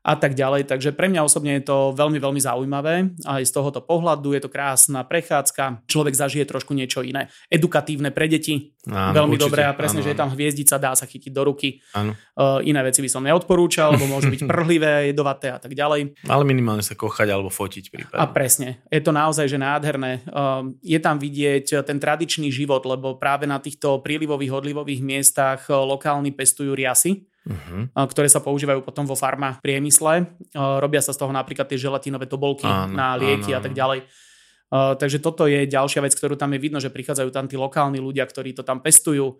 a tak ďalej. Takže pre mňa osobne je to veľmi, veľmi zaujímavé. Aj z tohoto pohľadu je to krásna prechádzka. Človek zažije trošku niečo iné. Edukatívne pre deti. Áno, veľmi určite. dobré a presne, áno, že je tam hviezdica, dá sa chytiť do ruky. Áno. Uh, iné veci by som neodporúčal, lebo môžu byť prhlivé, jedovaté a tak ďalej. Ale minimálne sa kochať alebo fotiť prípadne. A presne. Je to naozaj že nádherné. Uh, je tam vidieť ten tradičný život, lebo práve na týchto prílivových, odlivových miestach lokálni pestujú riasy uh-huh. ktoré sa používajú potom vo farma priemysle. Robia sa z toho napríklad tie želatinové tobolky áno, na lieky áno, a tak ďalej. Takže toto je ďalšia vec, ktorú tam je vidno, že prichádzajú tam tí lokálni ľudia, ktorí to tam pestujú.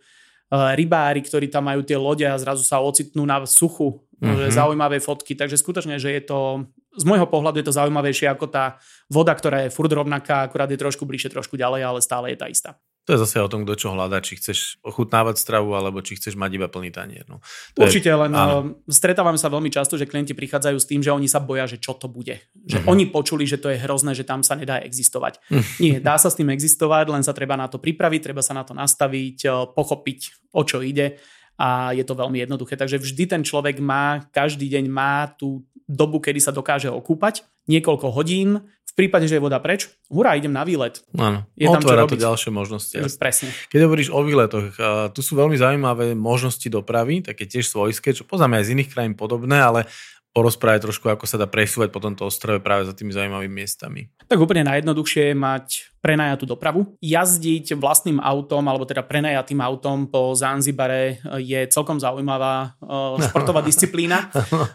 Rybári, ktorí tam majú tie lode a zrazu sa ocitnú na suchu. Uh-huh. Zaujímavé fotky. Takže skutočne, že je to z môjho pohľadu je to zaujímavejšie ako tá voda, ktorá je furt rovnaká, akurát je trošku bližšie, trošku ďalej, ale stále je tá istá. To je zase o tom, kto čo hľadá, či chceš ochutnávať stravu, alebo či chceš mať iba plný tanier. No. Určite, je, len áno. Eh, stretávame sa veľmi často, že klienti prichádzajú s tým, že oni sa boja, že čo to bude. Že uh-huh. oni počuli, že to je hrozné, že tam sa nedá existovať. Uh-huh. Nie, dá sa s tým existovať, len sa treba na to pripraviť, treba sa na to nastaviť, eh, pochopiť, o čo ide a je to veľmi jednoduché. Takže vždy ten človek má, každý deň má tú dobu, kedy sa dokáže okúpať, niekoľko hodín, v prípade, že je voda preč, hurá, idem na výlet. Áno, je tam otvára to ďalšie možnosti. Jasne. Presne. Keď hovoríš o výletoch, tu sú veľmi zaujímavé možnosti dopravy, také tiež svojské, čo poznáme aj z iných krajín podobné, ale porozprávať trošku, ako sa dá presúvať po tomto ostrove práve za tými zaujímavými miestami. Tak úplne najjednoduchšie je mať prenajatú dopravu. Jazdiť vlastným autom, alebo teda prenajatým autom po Zanzibare je celkom zaujímavá uh, športová disciplína,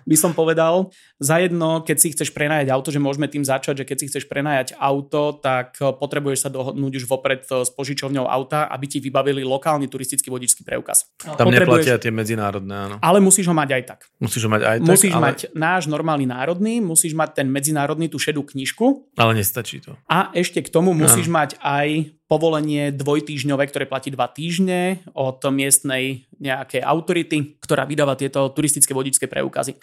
by som povedal. Zajedno, keď si chceš prenajať auto, že môžeme tým začať, že keď si chceš prenajať auto, tak potrebuješ sa dohodnúť už vopred s požičovňou auta, aby ti vybavili lokálny turistický vodičský preukaz. Tam neplatia tie medzinárodné, áno. Ale musíš ho mať aj tak. Musíš ho mať aj tak. Musíš ale... mať náš normálny národný, musíš mať ten medzinárodný, tú šedú knižku. Ale nestačí to. A ešte k tomu musíš musíš mať aj povolenie dvojtýžňové, ktoré platí dva týždne od miestnej nejakej autority, ktorá vydáva tieto turistické vodičské preukazy.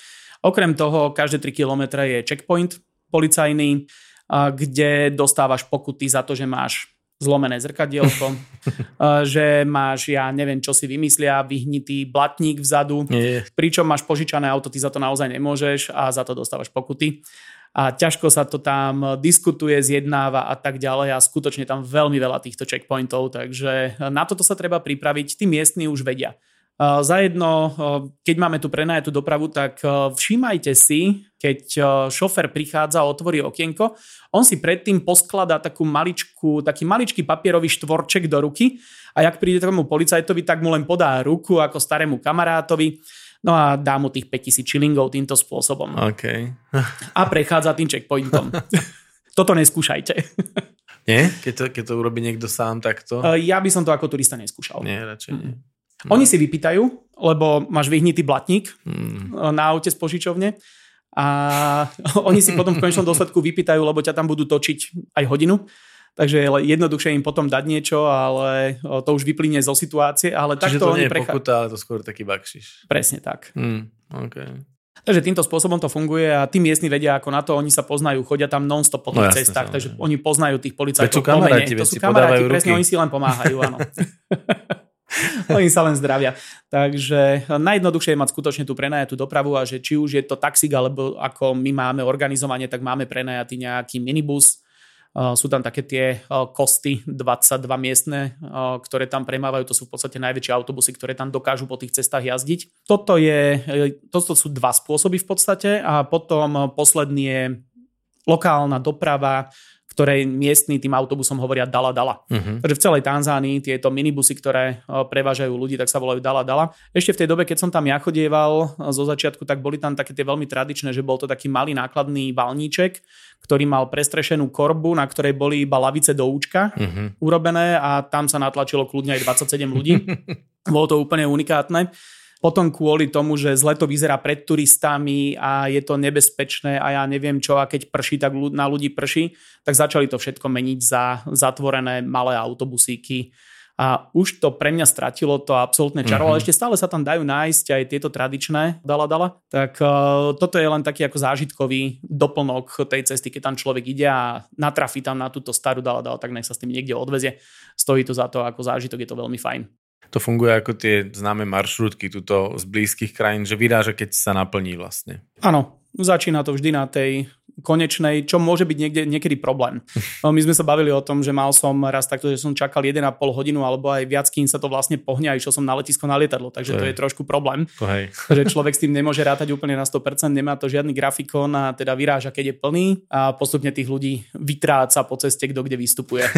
Okrem toho, každé 3 km je checkpoint policajný, kde dostávaš pokuty za to, že máš zlomené zrkadielko, že máš, ja neviem, čo si vymyslia, vyhnitý blatník vzadu, Nie. pričom máš požičané auto, ty za to naozaj nemôžeš a za to dostávaš pokuty a ťažko sa to tam diskutuje, zjednáva a tak ďalej. A skutočne tam veľmi veľa týchto checkpointov, takže na toto sa treba pripraviť, tí miestni už vedia. Zajedno, keď máme tu prenajatú dopravu, tak všímajte si, keď šofer prichádza a otvorí okienko, on si predtým poskladá takú maličku, taký maličký papierový štvorček do ruky a jak príde tomu policajtovi, tak mu len podá ruku ako starému kamarátovi No a dá mu tých 5000 šilingov týmto spôsobom. Okay. a prechádza tým checkpointom. Toto neskúšajte. Nie? Keď to, keď to urobí niekto sám takto? E, ja by som to ako turista neskúšal. Nie, radšej nie. No. Oni si vypýtajú, lebo máš vyhnitý blatník mm. na aute z požičovne a oni si potom v konečnom dôsledku vypýtajú, lebo ťa tam budú točiť aj hodinu takže je jednoduchšie im potom dať niečo, ale to už vyplynie zo situácie. Ale Čiže takto to nie je precha- pokuta, ale to skôr taký bakšiš. Presne tak. Hmm, okay. Takže týmto spôsobom to funguje a tí miestni vedia ako na to, oni sa poznajú, chodia tam non-stop po tých No jasne, cestách, takže oni poznajú tých policajtov. sú kamaráti, to sú kamaráti, presne, ruky. oni si len pomáhajú, áno. oni sa len zdravia. Takže najjednoduchšie je mať skutočne tú prenajatú dopravu a že či už je to taxík, alebo ako my máme organizovanie, tak máme prenajatý nejaký minibus, sú tam také tie uh, kosty 22 miestne, uh, ktoré tam premávajú. To sú v podstate najväčšie autobusy, ktoré tam dokážu po tých cestách jazdiť. Toto, je, toto sú dva spôsoby v podstate a potom posledný je lokálna doprava, ktorej miestni tým autobusom hovoria dala dala. Uh-huh. Takže v celej Tanzánii tieto minibusy, ktoré prevážajú ľudí, tak sa volajú dala dala. Ešte v tej dobe, keď som tam ja chodieval zo začiatku, tak boli tam také tie veľmi tradičné, že bol to taký malý nákladný valníček, ktorý mal prestrešenú korbu, na ktorej boli iba lavice do účka Uh-huh. urobené a tam sa natlačilo kľudne aj 27 ľudí. Bolo to úplne unikátne. Potom kvôli tomu, že zle to vyzerá pred turistami a je to nebezpečné a ja neviem čo, a keď prší, tak na ľudí prší, tak začali to všetko meniť za zatvorené malé autobusíky. A už to pre mňa stratilo to absolútne čaro, Mhm. ale ešte stále sa tam dajú nájsť aj tieto tradičné dala dala. Tak uh, toto je len taký ako zážitkový doplnok tej cesty, keď tam človek ide a natrafí tam na túto starú dala dala, tak nech sa s tým niekde odvezie. Stojí to za to ako zážitok, je to veľmi fajn. To funguje ako tie známe maršrutky tuto z blízkych krajín, že vyráža, keď sa naplní vlastne. Áno, začína to vždy na tej konečnej, čo môže byť niekde, niekedy problém. No, My sme sa bavili o tom, že mal som raz takto, že som čakal 1,5 hodinu alebo aj viac, kým sa to vlastne pohne a išiel som na letisko na lietadlo, takže To to je- je trošku problém, To hej. že človek s tým nemôže rátať úplne na 100%, nemá to žiadny grafikon a teda vyráža, keď je plný a postupne tých ľudí vytráca po ceste, kto kde vystupuje.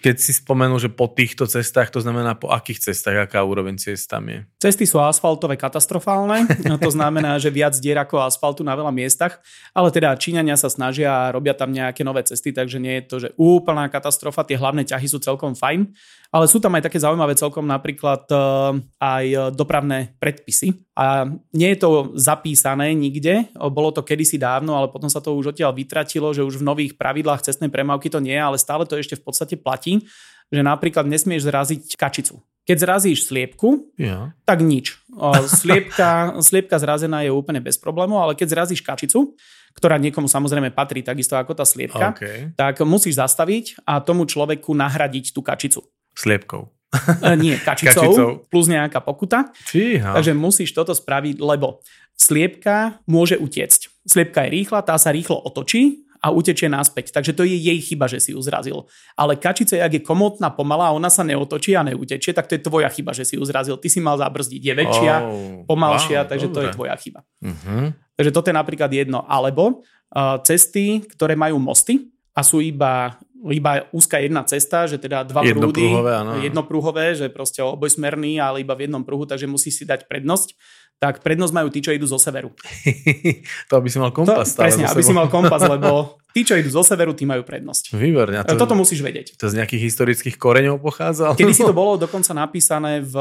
Keď si spomenul, že po týchto cestách, to znamená po akých cestách, aká úroveň ciest tam je? Cesty sú asfaltové katastrofálne, to znamená, že viac dier ako asfaltu na veľa miestach, ale teda Číňania sa snažia a robia tam nejaké nové cesty, takže nie je to, že úplná katastrofa, tie hlavné ťahy sú celkom fajn, ale sú tam aj také zaujímavé celkom napríklad eh, aj dopravné predpisy a nie je to zapísané nikde, bolo to kedysi dávno, ale potom sa to už odtiaľ vytratilo, že už v nových pravidlách cestnej premávky to nie je, ale stále to ešte v podstate platí, že napríklad nesmieš zraziť kačicu. Keď zrazíš sliepku, Ja. tak nič. Sliepka, sliepka zrazená je úplne bez problémov, ale keď zrazíš kačicu, ktorá niekomu samozrejme patrí takisto ako tá sliepka, OK. tak musíš zastaviť a tomu človeku nahradiť tú kačicu. Sliepkou. E, nie, kačicou, Kačicou. plus nejaká pokuta. Fíha. Takže musíš toto spraviť, lebo sliepka môže utiecť. Sliepka je rýchla, tá sa rýchlo otočí a utečie naspäť. Takže to je jej chyba, že si ju zrazil. Ale kačica, ak je komotná, pomalá ona sa neotočí a neutečie, tak to je tvoja chyba, že si ju zrazil. Ty si mal zabrzdiť. Je väčšia, Oh, pomalšia, wow, takže to je dobre. tvoja chyba. Uh-huh. Takže toto je napríklad jedno. Alebo uh, cesty, ktoré majú mosty a sú iba, iba úzka jedna cesta, že teda dva prúdy, áno. jednoprúhové, že proste obojsmerný, ale iba v jednom pruhu, takže musíš si dať prednosť. Tak prednosť majú tí, čo idú zo severu. to aby si mal To, kompas stále presne, aby si mal kompas, lebo tí, čo idú zo severu, tí majú prednosť. Výborne. To... To, Toto musíš vedieť. to z nejakých historických koreňov pochádza? Kedy si to bolo dokonca napísané v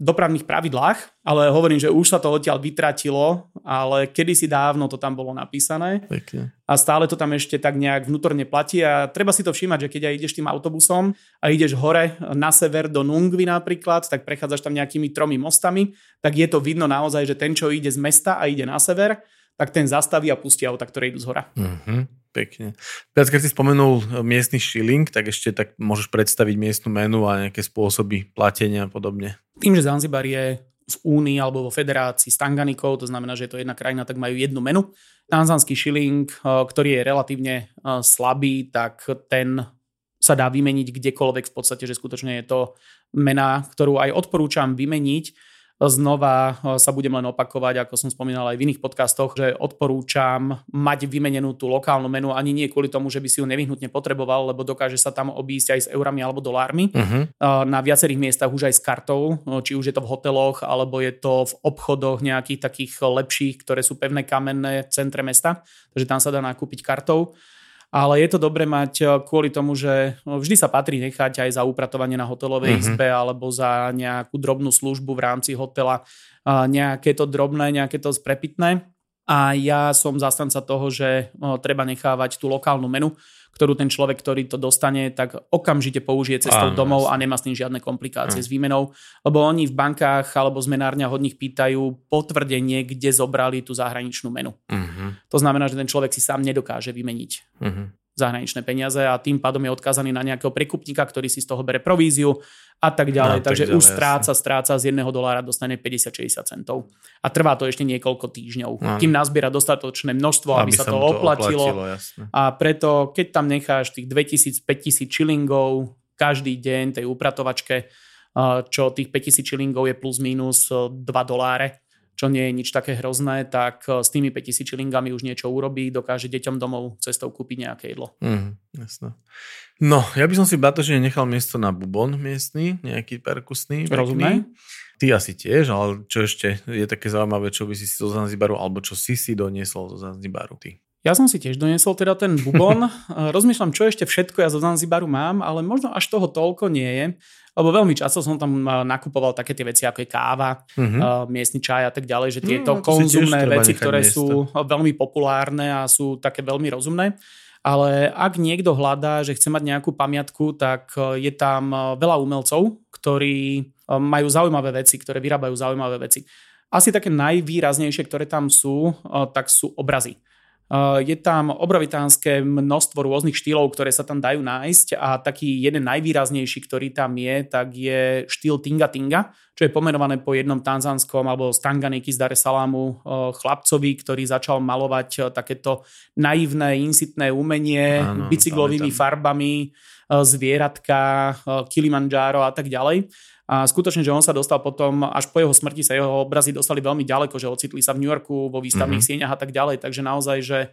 dopravných pravidlách, ale hovorím, že už sa to odtiaľ vytratilo, ale kedysi dávno to tam bolo napísané Pekne. a stále to tam ešte tak nejak vnútorne platí a treba si to všímať, že keď aj ideš tým autobusom a ideš hore na sever do Nungvy napríklad, tak prechádzaš tam nejakými tromi mostami, tak je to vidno naozaj, že ten, čo ide z mesta a ide na sever, tak ten zastaví a pustí auta, ktoré idú z hora. Uh-huh. Pekne. Teraz, keď si spomenul e, miestny shilling, tak ešte tak môžeš predstaviť miestnu menu a nejaké spôsoby platenia a podobne. Tým, že Zanzibar je v Únii alebo vo federácii s Tanganikou, to znamená, že je to jedna krajina, tak majú jednu menu. Tanzanský šiling, ktorý je relatívne eh, slabý, tak ten sa dá vymeniť kdekoľvek v podstate, že skutočne je to mena, ktorú aj odporúčam vymeniť. Znova eh, sa budem len opakovať, ako som spomínal aj v iných podcastoch, že odporúčam mať vymenenú tú lokálnu menu ani nie kvôli tomu, že by si ju nevyhnutne potreboval, lebo dokáže sa tam obísť aj s eurami alebo dolármi Uh-huh. na viacerých miestach už aj s kartou, či už je to v hoteloch, alebo je to v obchodoch nejakých takých lepších, ktoré sú pevné kamenné v centre mesta, takže tam sa dá nakúpiť kartou. Ale je to dobre mať eh, kvôli tomu, že vždy sa patrí nechať aj za upratovanie na hotelovej Mhm. izbe alebo za nejakú drobnú službu v rámci hotela, nejaké to drobné, nejaké to sprepitné. A ja som zastanca toho, že treba nechávať tú lokálnu menu, ktorú ten človek, ktorý to dostane, tak okamžite použije cestou Áno, domov a nemá s tým žiadne komplikácie Áno. s výmenou, lebo oni v bankách alebo zmenárniach od nich pýtajú potvrdenie, kde zobrali tú zahraničnú menu. Uh-huh. To znamená, že ten človek si sám nedokáže vymeniť. Uh-huh zahraničné peniaze a tým pádom je odkázaný na nejakého prekupníka, ktorý si z toho bere províziu a tak ďalej. No, Takže tak už stráca, stráca z jedného dolára dostane 50-60 centov. A trvá to ešte niekoľko týždňov, no. kým nazbiera dostatočné množstvo, aby, aby sa to oplatilo. To oplatilo a preto, keď tam necháš tých 2000-5000 čilingov každý deň tej upratovačke, čo tých 5000 čilingov je plus minus 2 doláre, čo nie je nič také hrozné, tak eh, s tými 5000 šilingami už niečo urobí, dokáže deťom domov cestou kúpiť nejaké jedlo. Mm, jasné. No, ja by som si batožne nechal miesto na bubon miestny, nejaký perkusný. Rozumiem. Ty asi tiež, ale čo ešte je také zaujímavé, čo by si si zo Zanzibaru, alebo čo si si doniesol zo Zanzibaru ty? Ja som si tiež doniesol teda ten bubon. Rozmýšľam, čo ešte všetko ja zo Zanzibaru mám, ale možno až toho toľko nie je. Lebo veľmi často som tam nakupoval také tie veci, ako je káva, uh-huh. uh, miestny čaj a tak ďalej, že mm, tieto no, konzumné veci, ktoré miesto. sú veľmi populárne a sú také veľmi rozumné. Ale ak niekto hľadá, že chce mať nejakú pamiatku, tak je tam veľa umelcov, ktorí majú zaujímavé veci, ktoré vyrábajú zaujímavé veci. Asi také najvýraznejšie, ktoré tam sú, tak sú obrazy. Eh, je tam obrovitánske množstvo rôznych štýlov, ktoré sa tam dajú nájsť a taký jeden najvýraznejší, ktorý tam je, tak je štýl Tinga Tinga, čo je pomenované po jednom tanzánskom alebo z Tanganiky z Dare Salamu eh, chlapcovi, ktorý začal malovať eh, takéto naivné, insitné umenie Áno, bicyklovými farbami, zvieratka, Kilimanjaro a tak ďalej. A skutočne, že on sa dostal potom, až po jeho smrti sa jeho obrazy dostali veľmi ďaleko, že ocitli sa v New Yorku, vo výstavných mm-hmm. sieňach a tak ďalej. Takže naozaj, že e,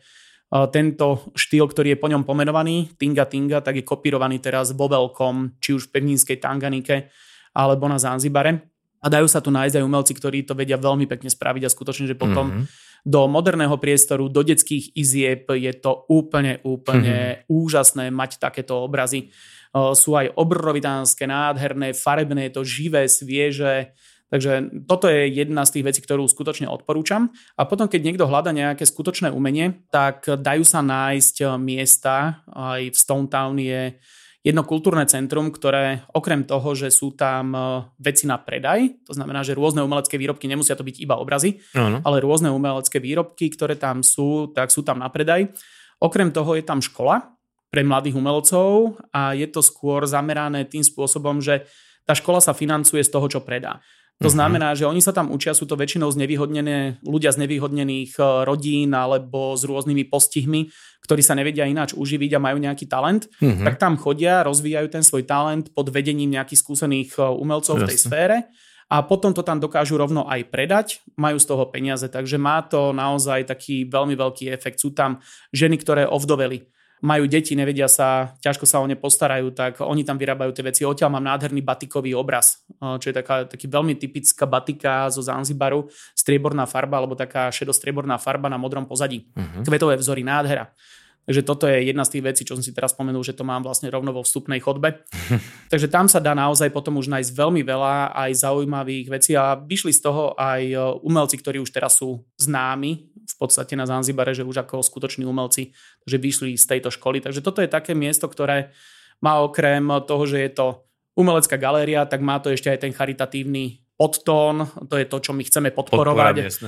tento štýl, ktorý je po ňom pomenovaný, Tinga Tinga, tak je kopírovaný teraz vo veľkom, či už v pevninskej Tanganike alebo na Zanzibare. A dajú sa tu nájsť aj umelci, ktorí to vedia veľmi pekne spraviť a skutočne, že potom mm-hmm. do moderného priestoru, do detských izieb je to úplne, úplne mm-hmm. úžasné mať takéto obrazy sú aj obrovitánske, nádherné, farebné, to živé, svieže. Takže toto je jedna z tých vecí, ktorú skutočne odporúčam. A potom, keď niekto hľada nejaké skutočné umenie, tak dajú sa nájsť miesta. Aj v Stone Town je jedno kultúrne centrum, ktoré okrem toho, že sú tam veci na predaj, to znamená, že rôzne umelecké výrobky, nemusia to byť iba obrazy, ano. ale rôzne umelecké výrobky, ktoré tam sú, tak sú tam na predaj. Okrem toho je tam škola, pre mladých umelcov a je to skôr zamerané tým spôsobom, že tá škola sa financuje z toho, čo predá. To uh-huh. znamená, že oni sa tam učia, sú to väčšinou znevýhodnené ľudia z nevýhodnených e, rodín alebo s rôznymi postihmi, ktorí sa nevedia ináč uživiť a majú nejaký talent, uh-huh. tak tam chodia, rozvíjajú ten svoj talent pod vedením nejakých skúsených e, umelcov Jasne. v tej sfére a potom to tam dokážu rovno aj predať, majú z toho peniaze, takže má to naozaj taký veľmi veľký efekt. Sú tam ženy, ktoré ovdoveli majú deti, nevedia sa, ťažko sa o ne postarajú, tak oni tam vyrábajú tie veci. Odtiaľ mám nádherný batikový obraz, čo je taká taký veľmi typická batika zo Zanzibaru, strieborná farba, alebo taká šedostrieborná farba na modrom pozadí. Uh-huh. Kvetové vzory, nádhera. Takže toto je jedna z tých vecí, čo som si teraz spomenul, že to mám vlastne rovno vo vstupnej chodbe. Takže tam sa dá naozaj potom už nájsť veľmi veľa aj zaujímavých vecí a vyšli z toho aj e, umelci, ktorí už teraz sú známi v podstate na Zanzibare, že už ako skutoční umelci, že vyšli z tejto školy. Takže toto je také miesto, ktoré má okrem toho, že je to umelecká galéria, tak má to ešte aj ten charitatívny podtón, to je to, čo my chceme podporovať.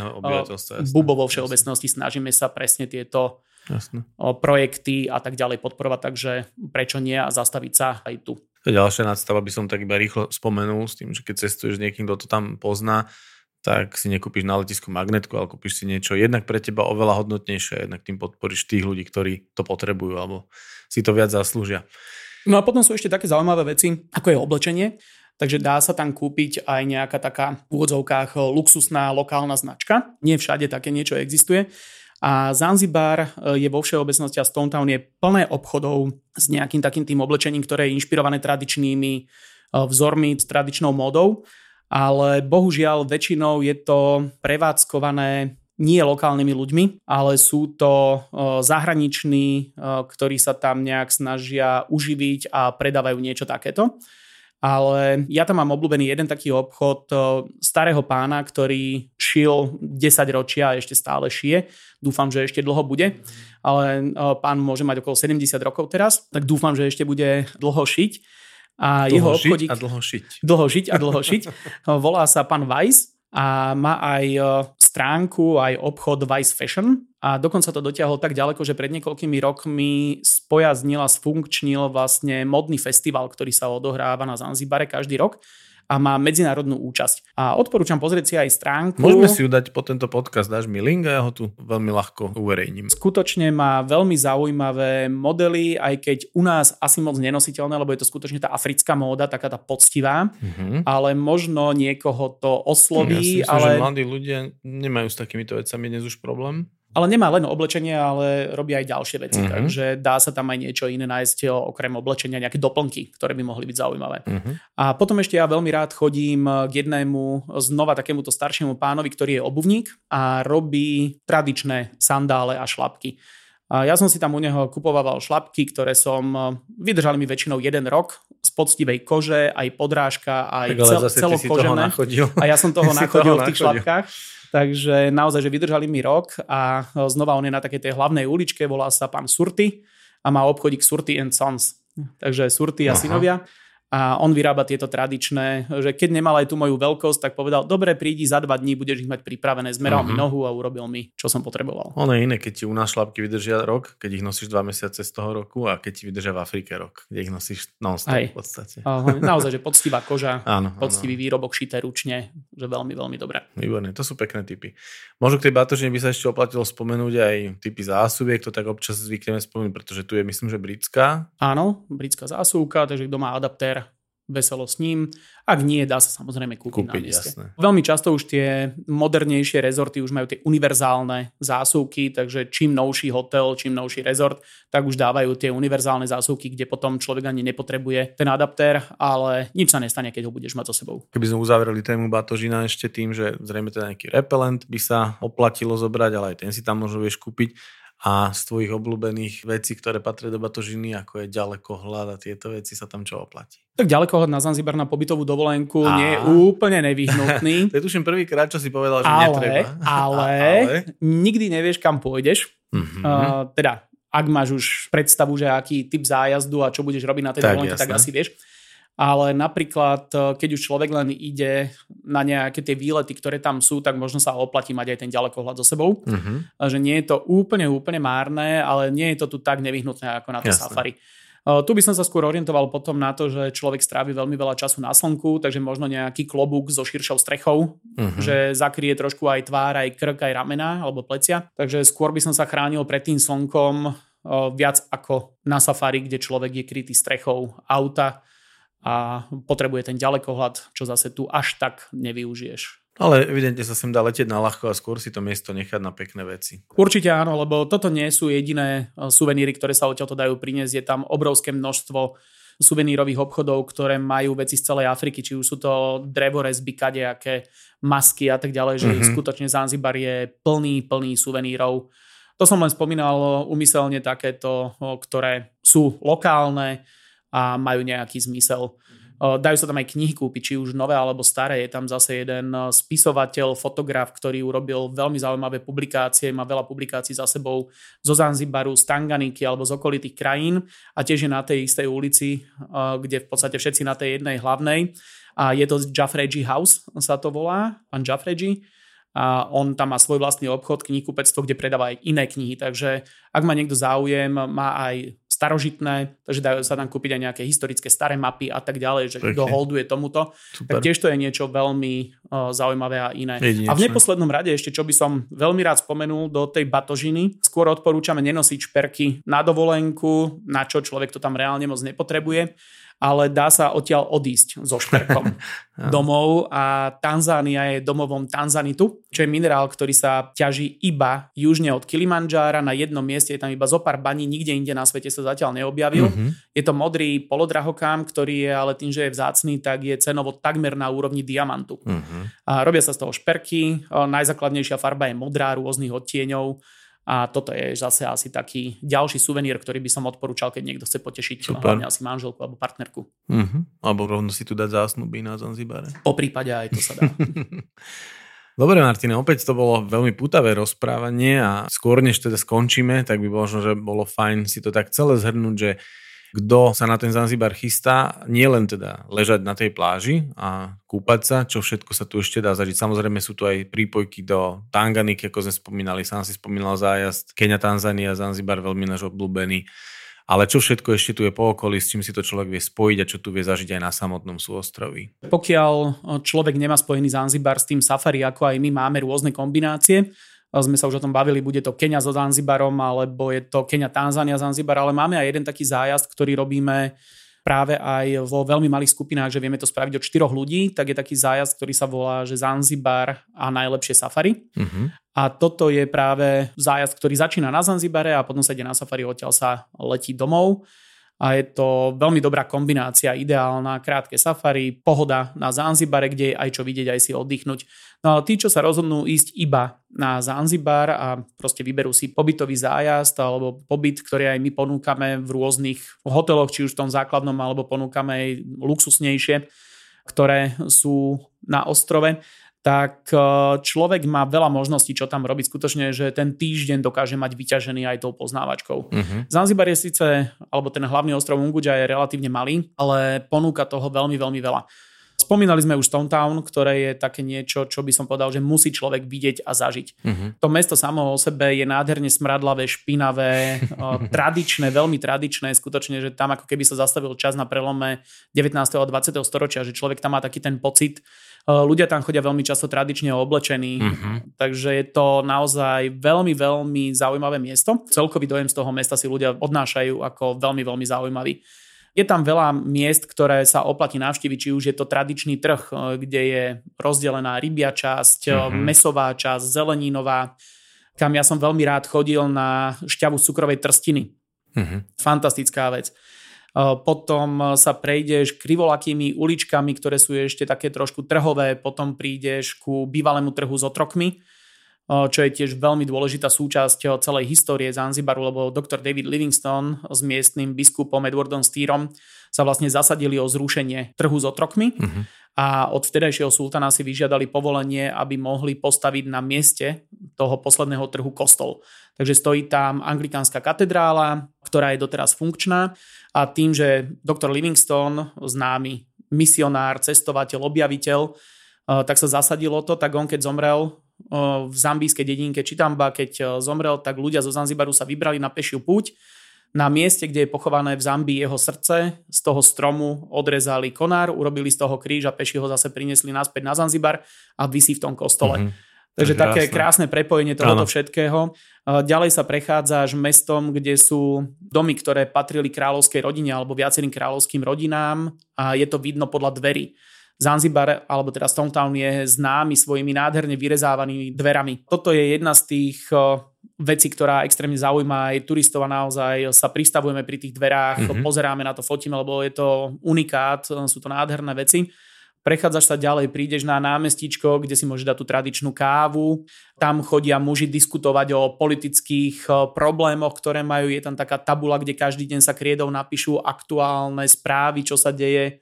Bubo vo všeobecnosti snažíme sa presne tieto Jasne. projekty a tak ďalej podporovať, takže prečo nie a zastaviť sa aj tu. Ďalšia nadstava by som tak iba rýchlo spomenul s tým, že keď cestuješ s niekým, kto to tam pozná, tak si nekúpiš na letisku magnetku, ale kúpiš si niečo jednak pre teba oveľa hodnotnejšie, jednak tým podporíš tých ľudí, ktorí to potrebujú alebo si to viac zaslúžia. No a potom sú ešte také zaujímavé veci, ako je oblečenie. Takže dá sa tam kúpiť aj nejaká taká v úvodzovkách luxusná lokálna značka. Nie všade také niečo existuje. A Zanzibar e, je vo všeobecnosti a Stone Town je plné obchodov s nejakým takým tým oblečením, ktoré je inšpirované tradičnými e, vzormi, tradičnou módou, ale bohužiaľ väčšinou je to prevádzkované nie lokálnymi ľuďmi, ale sú to e, zahraniční, ktorí sa tam nejak snažia uživiť a predávajú niečo takéto. Ale ja tam mám obľúbený jeden taký obchod e, starého pána, ktorý šil 10 ročia a ešte stále šije. Dúfam, že ešte dlho bude, ale e, pán môže mať okolo 70 rokov teraz, tak dúfam, že ešte bude dlho šiť. A dlho jeho obchodík... a dlho šiť. Dlho žiť a dlho šiť. Volá sa pán Weiss a má aj e, stránku, aj obchod Vice Fashion. A dokonca to dotiahol tak ďaleko, že pred niekoľkými rokmi spojaznil a sfunkčnil vlastne modný festival, ktorý sa odohráva na Zanzibare každý rok a má medzinárodnú účasť. A odporúčam pozrieť si aj stránku. Môžeme si ju dať po tento podcast, dáš mi link a ja ho tu veľmi ľahko uverejním. Skutočne má veľmi zaujímavé modely, aj keď u nás asi moc nenositeľné, lebo je to skutočne tá africká móda, taká tá poctivá, mm-hmm. ale možno niekoho to osloví. Ja si myslím, ale... že mladí ľudia nemajú s takýmito vecami dnes už problém. Ale nemá len oblečenie, ale robí aj ďalšie veci. Uh-huh. Takže dá sa tam aj niečo iné nájsť okrem oblečenia, nejaké doplnky, ktoré by mohli byť zaujímavé. Uh-huh. A potom ešte ja veľmi rád chodím k jednému znova takémuto staršiemu pánovi, ktorý je obuvník a robí tradičné sandále a šlapky. Ja som si tam u neho kupoval šlapky, ktoré som, vydržali mi väčšinou jeden rok z poctivej kože, aj podrážka, aj cel, celokožené. A ja som toho nachodil v tých šlapkách. Takže naozaj, že vydržali mi rok a znova on je na takej tej hlavnej uličke, volá sa pán Surty a má obchodík Surty and Sons. Takže Surty a Aha. synovia a on vyrába tieto tradičné, že keď nemal aj tú moju veľkosť, tak povedal, dobre, prídi za dva dní, budeš ich mať pripravené, zmeral uh-huh. mi mhm. nohu a urobil mi, čo som potreboval. Ono je iné, keď ti u nás šlapky vydržia rok, keď ich nosíš dva mesiace z toho roku a keď ti vydržia v Afrike rok, kde ich nosíš non-stop aj. v podstate. Uh, naozaj, že poctivá koža, áno, poctivý áno. výrobok šité ručne, že veľmi, veľmi dobré. Výborné, to sú pekné typy. Možno k tej batožine by sa ešte oplatilo spomenúť aj typy zásubiek, to tak občas zvykneme spomenúť, pretože tu je myslím, že britská. Áno, britská zásuvka, takže kto má adaptér, veselo s ním. Ak nie, dá sa samozrejme kúpiť, kúpiť na mieste. Jasné. Veľmi často už tie modernejšie rezorty už majú tie univerzálne zásuvky, takže čím novší hotel, čím novší rezort, tak už dávajú tie univerzálne zásuvky, kde potom človek ani nepotrebuje ten adaptér, ale nič sa nestane, keď ho budeš mať so sebou. Keby sme uzavreli tému batožina ešte tým, že zrejme teda nejaký repelent by sa oplatilo zobrať, ale aj ten si tam možno vieš kúpiť a z tvojich obľúbených vecí, ktoré patria do batožiny, ako je ďalekohľad a tieto veci sa tam čo oplatí? Tak ďalekohľad na Zanzibar na pobytovú dovolenku a... nie je úplne nevyhnutný. to je tuším prvýkrát, čo si povedal, že ale, netreba. Ale, ale nikdy nevieš, kam pôjdeš. Mm-hmm. Uh, teda, ak máš už predstavu, že aký typ zájazdu a čo budeš robiť na tej dovolenke, tak asi vieš ale napríklad, e, keď už človek len ide na nejaké tie výlety, ktoré tam sú, tak možno sa oplatí mať aj ten ďalekohľad so sebou. Uh-huh. Že nie je to úplne, úplne márne, ale nie je to tu tak nevyhnutné ako na to Jasne. safari. Uh, tu by som sa skôr orientoval potom na to, že človek strávi veľmi veľa času na slnku, takže možno nejaký klobúk so širšou strechou, uh-huh. že zakrie trošku aj tvár, aj krk, aj ramena alebo plecia. Takže skôr by som sa chránil pred tým slnkom uh, viac ako na safari, kde človek je krytý strechou auta a potrebuje ten ďalekohľad, čo zase tu až tak nevyužiješ. Ale evidentne sa sem dá letieť na ľahko a skôr si to miesto nechať na pekné veci. Určite áno, lebo toto nie sú jediné e, suveníry, ktoré sa odtiaľto dajú priniesť. Je tam obrovské množstvo suvenírových obchodov, ktoré majú veci z celej Afriky, či už sú to drevorezby, kadejaké masky a tak ďalej, že mm-hmm. skutočne Zanzibar je plný, plný suvenírov. To som len spomínal umyselne takéto, ktoré sú lokálne, a majú nejaký zmysel. Dajú sa tam aj knihy kúpiť, či už nové alebo staré. Je tam zase jeden spisovateľ, fotograf, ktorý urobil veľmi zaujímavé publikácie, má veľa publikácií za sebou zo Zanzibaru, z Tanganiky alebo z okolitých krajín a tiež je na tej istej ulici, kde v podstate všetci na tej jednej hlavnej. A je to Jaffregi House, sa to volá, pán Jaffregi a on tam má svoj vlastný obchod, knihkupectvo, kde predáva aj iné knihy, takže ak má niekto záujem, má aj starožitné, takže dajú sa tam kúpiť aj nejaké historické staré mapy a tak ďalej, že kto holduje tomuto, Super. tak tiež to je niečo veľmi uh, zaujímavé a iné. Jedinečné. A v neposlednom rade ešte, čo by som veľmi rád spomenul do tej batožiny, skôr odporúčame nenosiť šperky na dovolenku, na čo človek to tam reálne moc nepotrebuje ale dá sa odtiaľ odísť so šperkom domov a Tanzánia je domovom tanzanitu, čo je minerál, ktorý sa ťaží iba južne od Kilimanjára na jednom mieste, je tam iba zo pár baní, nikde inde na svete sa zatiaľ neobjavil. Mm-hmm. Je to modrý polodrahokám, ktorý je ale tým, že je vzácný, tak je cenovo takmer na úrovni diamantu. Mm-hmm. A robia sa z toho šperky, najzákladnejšia farba je modrá rôznych odtieňov A toto je zase asi taký ďalší suvenír, ktorý by som odporúčal, keď niekto chce potešiť Super. hlavne asi manželku alebo partnerku. Uh-huh. Alebo rovno si tu dať zásnuby na Zanzibare. Po prípade aj to sa dá. Dobre, Martine, opäť to bolo veľmi putavé rozprávanie a skôr než teda skončíme, tak by možno, že bolo fajn si to tak celé zhrnúť, že kto sa na ten Zanzibar chystá, nie len teda ležať na tej pláži a kúpať sa, čo všetko sa tu ešte dá zažiť. Samozrejme sú tu aj prípojky do Tanganiky, ako sme spomínali, sám si spomínal zájazd Kenia, Tanzania, Zanzibar, veľmi náš obľúbený. Ale čo všetko ešte tu je po okolí, s čím si to človek vie spojiť a čo tu vie zažiť aj na samotnom súostroví? Pokiaľ človek nemá spojený Zanzibar s tým safari, ako aj my máme rôzne kombinácie, sme sa už o tom bavili, bude to Kenia so Zanzibarom, alebo je to Kenia, Tanzania, Zanzibar, ale máme aj jeden taký zájazd, ktorý robíme práve aj vo veľmi malých skupinách, že vieme to spraviť od 4 ľudí, tak je taký zájazd, ktorý sa volá, že Zanzibar a najlepšie safari. Uh-huh. A toto je práve zájazd, ktorý začína na Zanzibare a potom sa ide na safari, odtiaľ sa letí domov a je to veľmi dobrá kombinácia, ideálna, krátke safari, pohoda na Zanzibare, kde je aj čo vidieť, aj si oddychnúť. No a tí, čo sa rozhodnú ísť iba na Zanzibar a proste vyberú si pobytový zájazd alebo pobyt, ktorý aj my ponúkame v rôznych hoteloch, či už v tom základnom, alebo ponúkame aj luxusnejšie, ktoré sú na ostrove, tak e, človek má veľa možností, čo tam robiť. Skutočne, že ten týždeň dokáže mať vyťažený aj tou poznávačkou. Uh-huh. Zanzibar je síce, alebo ten hlavný ostrov Unguja je relatívne malý, ale ponúka toho veľmi, veľmi veľa. Spomínali sme už Stone Town, ktoré je také niečo, čo by som povedal, že musí človek vidieť a zažiť. Uh-huh. To mesto samo o sebe je nádherne smradlavé, špinavé, tradičné, veľmi tradičné. Skutočne, že tam ako keby sa zastavil čas na prelome 19. a 20. storočia, že človek tam má taký ten pocit, ľudia tam chodia veľmi často tradične oblečení, uh-huh. takže je to naozaj veľmi, veľmi zaujímavé miesto. Celkový dojem z toho mesta si ľudia odnášajú ako veľmi, veľmi zaujímavý. Je tam veľa miest, ktoré sa oplatí navštíviť, či už je to tradičný trh, eh, kde je rozdelená rybia časť, uh-huh. mesová časť, zeleninová, kam ja som veľmi rád chodil na šťavu cukrovej trstiny. Uh-huh. Fantastická vec. Potom sa prejdeš krivolakými uličkami, ktoré sú ešte také trošku trhové, potom prídeš ku bývalému trhu s otrokmi, čo je tiež veľmi dôležitá súčasť celej histórie Zanzibaru, lebo doktor David Livingstone s miestnym biskupom Edwardom Stýrom sa vlastne zasadili o zrušenie trhu s otrokmi uh-huh. a od vtedajšieho sultana si vyžiadali povolenie, aby mohli postaviť na mieste toho posledného trhu kostol. Takže stojí tam anglikánska katedrála, ktorá je doteraz funkčná a tým, že doktor Livingstone, známy misionár, cestovateľ, objaviteľ, eh, tak sa zasadilo to, tak on keď zomrel eh, v zambijskej dedinke Čitamba, keď eh, zomrel, tak ľudia zo Zanzibaru sa vybrali na pešiu púť. Na mieste, kde je pochované v Zambii jeho srdce, z toho stromu odrezali konár, urobili z toho kríž a peši ho zase priniesli naspäť na Zanzibar a vysí v tom kostole. Mm-hmm. Takže krásne. také krásne prepojenie tohoto všetkého. Ďalej sa prechádzaš mestom, kde sú domy, ktoré patrili kráľovskej rodine alebo viacerým kráľovským rodinám a je to vidno podľa dverí. Zanzibar, alebo teda Stone Town je známy svojimi nádherne vyrezávanými dverami. Toto je jedna z tých vecí, ktorá extrémne zaujíma aj turistov a naozaj sa pristavujeme pri tých dverách, mm-hmm. pozeráme na to, fotíme, lebo je to unikát, sú to nádherné veci. Prechádzaš sa ďalej, prídeš na námestíčko, kde si môžeš dať tú tradičnú kávu. Tam chodia muži diskutovať o politických eh, problémoch, ktoré majú. Je tam taká tabula, kde každý deň sa kriedou napíšu aktuálne správy, čo sa deje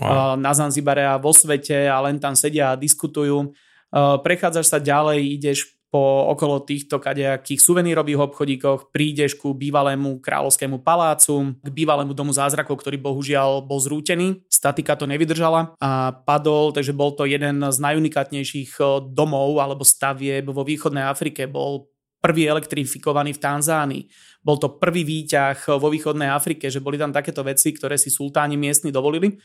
wow. Eh, na Zanzibare a vo svete a len tam sedia a diskutujú. Eh, prechádzaš sa ďalej, ideš po okolo týchto kadejakých suvenírových obchodíkoch prídeš ku bývalému kráľovskému palácu, k bývalému domu zázrakov, ktorý bohužiaľ bol zrútený. Statika to nevydržala a padol, takže bol to jeden z najunikátnejších eh, domov alebo stavieb vo východnej Afrike. Bol prvý elektrifikovaný v Tanzánii. Bol to prvý výťah vo východnej Afrike, že boli tam takéto veci, ktoré si sultáni miestni dovolili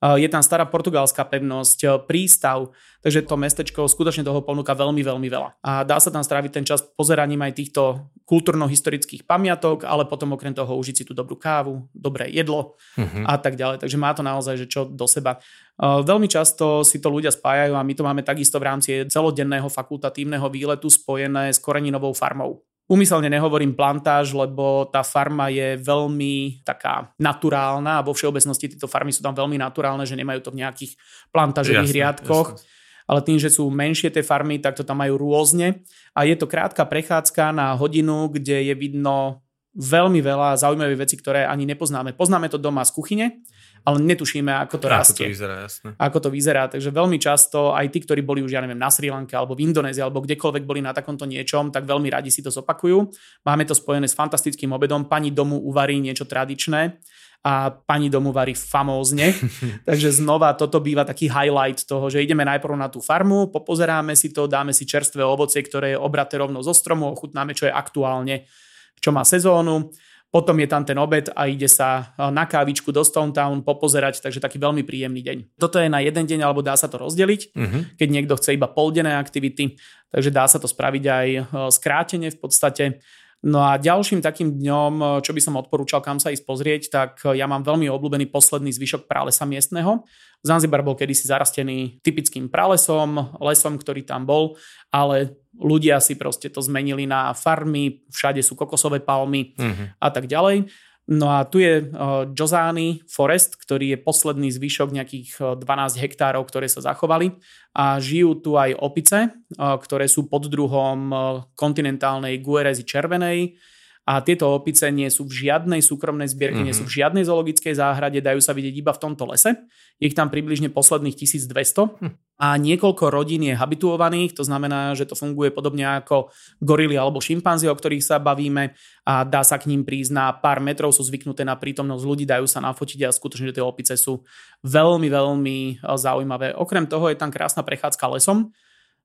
je tam stará portugalská pevnosť, e, prístav, takže to mestečko skutočne toho ponúka veľmi, veľmi veľa. A dá sa tam stráviť ten čas pozeraním aj týchto kultúrno-historických pamiatok, ale potom okrem toho užiť si tú dobrú kávu, dobré jedlo uh-huh. a tak ďalej. Takže má to naozaj, že čo do seba. E, veľmi často si to ľudia spájajú a my to máme takisto v rámci celodenného fakultatívneho výletu spojené s koreninovou farmou. Umyselne nehovorím plantáž, lebo tá farma je veľmi taká naturálna a vo všeobecnosti tieto farmy sú tam veľmi naturálne, že nemajú to v nejakých plantážových jasne, riadkoch. Jasne. ale tým, že sú menšie tie farmy, tak to tam majú rôzne a je to krátka prechádzka na hodinu, kde je vidno veľmi veľa zaujímavých vecí, ktoré ani nepoznáme. Poznáme to doma z kuchyne, ale netušíme, ako to rastie. Ako to vyzerá, jasné. Ako to vyzerá. Takže veľmi často aj tí, ktorí boli už, ja neviem, na Sri Lanke alebo v Indonézii alebo kdekoľvek boli na takomto niečom, tak veľmi radi si to zopakujú. Máme to spojené s fantastickým obedom. Pani domu uvarí niečo tradičné a pani domu varí famózne. Takže znova toto býva taký highlight toho, že ideme najprv na tú farmu, popozeráme si to, dáme si čerstvé ovocie, ktoré je obraté rovno zo stromu, ochutnáme, čo je aktuálne, čo má sezónu potom je tam ten obed a ide sa e, na kávičku do Stone Town popozerať, takže taký veľmi príjemný deň. Toto je na jeden deň, alebo dá sa to rozdeliť, uh-huh. keď niekto chce iba poldené aktivity, takže dá sa to spraviť aj e, skrátene v podstate. No a ďalším takým dňom, e, čo by som odporúčal, kam sa ísť pozrieť, tak ja mám veľmi obľúbený posledný zvyšok pralesa miestneho. Zanzibar bol kedysi zarastený typickým pralesom, lesom, ktorý tam bol, ale ľudia si proste to zmenili na farmy, všade sú kokosové palmy uh-huh. a tak ďalej. No a tu je Jozani Forest, ktorý je posledný zvyšok nejakých 12 hektárov, ktoré sa zachovali a žijú tu aj opice, ktoré sú pod druhom uh, kontinentálnej guerezy červenej, a tieto opice nie sú v žiadnej súkromnej zbierke, mm-hmm. nie sú v mhm. žiadnej zoologickej záhrade, dajú sa vidieť iba v tomto lese. Je ich tam približne posledných 1200 hm. A niekoľko rodín je habituovaných, to znamená, že to funguje podobne ako gorily alebo šimpanzi, o ktorých sa bavíme a dá sa k ním prísť na pár metrov, sú zvyknuté na prítomnosť ľudí, dajú sa nafotiť a skutočne, že tie opice sú veľmi, veľmi eh, zaujímavé. Okrem toho je tam krásna prechádzka lesom,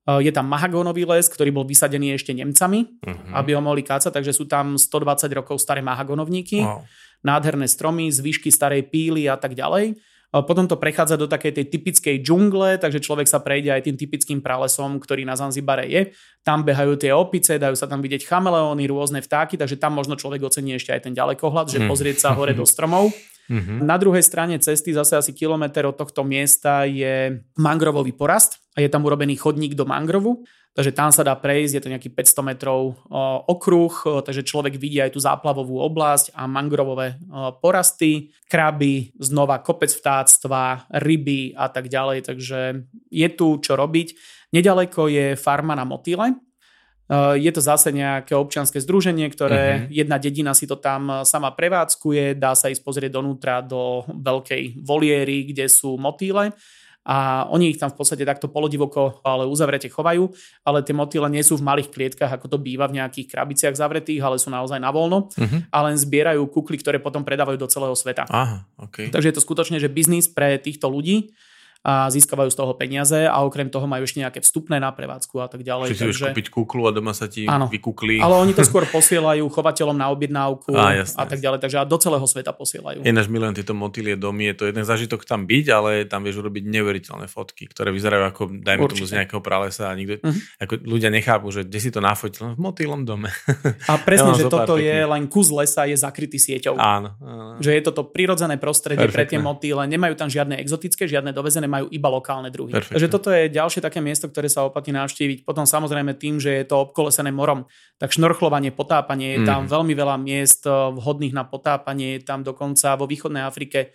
Eh, je tam mahagónový les, ktorý bol vysadený ešte Nemcami, uh-huh. aby ho mohli kácať, takže sú tam 120 rokov staré mahagónovníky, wow. nádherné stromy, zvyšky starej píly a tak ďalej. Potom to prechádza do takej tej typickej džungle, takže človek sa prejde aj tým typickým pralesom, ktorý na Zanzibare je. Tam behajú tie opice, dajú sa tam vidieť chameleóny, rôzne vtáky, takže tam možno človek ocení ešte aj ten ďalekohľad, že mhm. pozrieť sa hore do stromov. Mm-hmm. Na druhej strane cesty, zase asi kilometr od tohto miesta, je mangrovový porast a je tam urobený chodník do mangrovu. Takže tam sa dá prejsť, je to nejaký 500 metrov okruh, takže človek vidí aj tú záplavovú oblasť a mangrovové porasty, kraby, znova kopec vtáctva, ryby a tak ďalej. Takže je tu čo robiť. Nedaleko je farma na motýle, je to zase nejaké občianske združenie, ktoré uh-huh. jedna dedina si to tam sama prevádzkuje, dá sa ísť pozrieť donútra do veľkej voliery, kde sú motýle a oni ich tam v podstate takto polodivoko, ale uzavrete chovajú, ale tie motýle nie sú v malých klietkach, ako to býva v nejakých krabiciach zavretých, ale sú naozaj na voľno uh-huh. a len zbierajú kukly, ktoré potom predávajú do celého sveta. Aha, okay. Takže je to skutočne, že biznis pre týchto ľudí a získavajú z toho peniaze a okrem toho majú ešte nejaké vstupné na prevádzku a tak ďalej. Čiže takže... kúpiť kuklu a doma sa ti áno, vykukli. Ale oni to skôr posielajú chovateľom na objednávku a, jasné, a tak ďalej, takže a do celého sveta posielajú. Náš milujem tieto motilie domy, je to jeden zážitok tam byť, ale tam vieš urobiť neuveriteľné fotky, ktoré vyzerajú ako, dajme Určite. tomu z nejakého pralesa a nikto, uh-huh. ako ľudia nechápu, že kde si to nafotil, v motýlom dome. A presne, ja že toto je len kus lesa, je zakrytý sieťou. Áno, áno. Že je toto prirodzené prostredie Perfektne. pre tie motýle, nemajú tam žiadne exotické, žiadne dovezené, majú iba lokálne druhy. Perfect. Takže toto je ďalšie také miesto, ktoré sa oplatí navštíviť. Potom samozrejme tým, že je to obkolesené morom, tak šnorchlovanie, potápanie, je tam mm. veľmi veľa miest eh, vhodných na potápanie, je tam dokonca vo východnej Afrike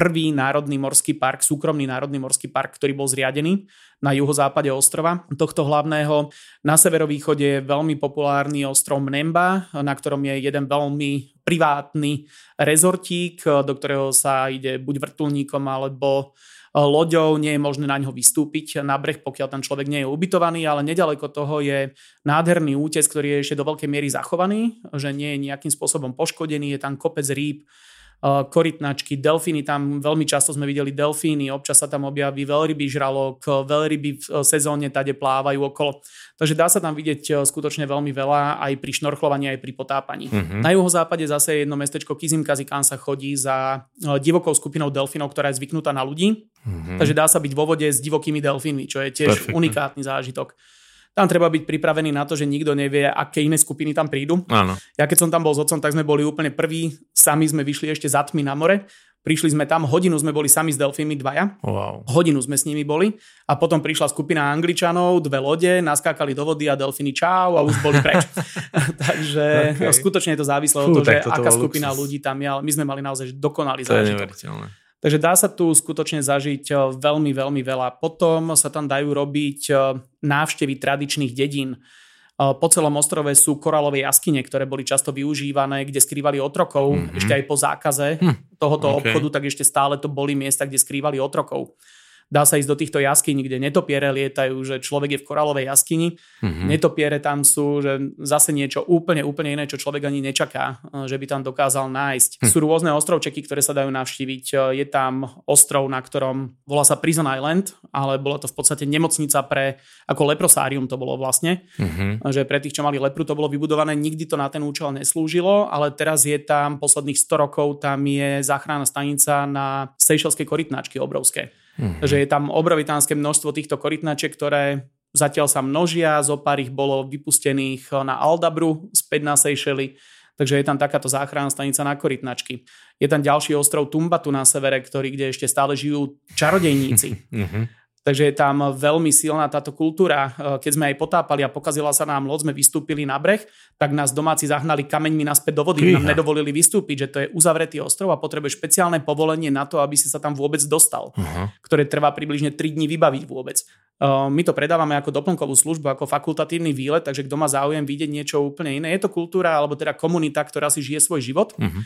prvý národný morský park, súkromný národný morský park, ktorý bol zriadený na juhozápade ostrova tohto hlavného. Na severovýchode je veľmi populárny ostrov Mnemba, na ktorom je jeden veľmi privátny rezortík, do ktorého sa ide buď vrtulníkom alebo loďou, nie je možné na ňo vystúpiť na breh, pokiaľ tam človek nie je ubytovaný, ale nedaleko toho je nádherný útes, ktorý je ešte do veľkej miery zachovaný, že nie je nejakým spôsobom poškodený, je tam kopec rýb, Eh, korytnačky, delfíny, tam veľmi často sme videli delfíny, občas sa tam objaví veľryby žralok, veľryby v eh, sezóne tade plávajú okolo. Takže dá sa tam vidieť eh, skutočne veľmi veľa aj pri šnorchlovaní, aj pri potápaní. Uh-huh. Na juhozápade zase jedno mestečko Kizimkazi, kam sa chodí za divokou skupinou delfínov, ktorá je zvyknutá na ľudí. Uh-huh. Takže dá sa byť vo vode s divokými delfínmi, čo je tiež Perfect. unikátny zážitok. Tam treba byť pripravený na to, že nikto nevie, aké iné skupiny tam prídu. Áno. Ja keď som tam bol s otcom, tak sme boli úplne prví. Sami sme vyšli ešte za tmy na more. Prišli sme tam, hodinu sme boli sami s delfínmi dvaja. Wow. Hodinu sme s nimi boli. A potom prišla skupina Angličanov, dve lode, naskákali do vody a delfíny čau a už boli preč. Takže okay. skutočne je to závislé od toho, že aká skupina luxus. ľudí tam je, ale my sme mali naozaj dokonalý zážitok. Takže dá sa tu skutočne zažiť e, veľmi, veľmi veľa. Potom sa tam dajú robiť e, návštevy tradičných dedín. E, po celom ostrove sú koralové jaskyne, ktoré boli často využívané, kde skrývali otrokov. Mm-hmm. Ešte aj po zákaze hm. tohoto okay. obchodu, tak ešte stále to boli miesta, kde skrývali otrokov. Dá sa ísť do týchto jaskyní, kde netopiere lietajú, že človek je v koralovej jaskyni. Mm-hmm. Netopiere tam sú, že zase niečo úplne, úplne iné, čo človek ani nečaká, že by tam dokázal nájsť. Hm. Sú rôzne ostrovčeky, ktoré sa dajú navštíviť. Je tam ostrov, na ktorom volá sa Prison Island, ale bola to v podstate nemocnica pre, ako leprosárium to bolo vlastne. Mm-hmm. Že pre tých, čo mali lepru, to bolo vybudované, nikdy to na ten účel neslúžilo, ale teraz je tam posledných 100 rokov, tam je záchranná stanica na Seychelskej korytnáčky obrovské. Mm-hmm. Že je tam obrovitánske množstvo týchto korytnačiek, ktoré zatiaľ sa množia, zo pár ich bolo vypustených na Aldabru, späť na Seychely, takže je tam takáto záchranná stanica na korytnačky. Je tam ďalší ostrov Tumbatu na severe, ktorý, kde ešte stále žijú čarodejníci. Mm-hmm. Takže je tam veľmi silná táto kultúra. Keď sme aj potápali a pokazila sa nám loď, sme vystúpili na breh, tak nás domáci zahnali kameňmi naspäť do vody. Kýha. Nám nedovolili vystúpiť, že to je uzavretý ostrov a potrebuje špeciálne povolenie na to, aby si sa tam vôbec dostal, uh-huh. ktoré trvá približne 3 dní vybaviť vôbec. My to predávame ako doplnkovú službu, ako fakultatívny výlet, takže kto má záujem vidieť niečo úplne iné. Je to kultúra alebo teda komunita, ktorá si žije svoj život. Uh-huh.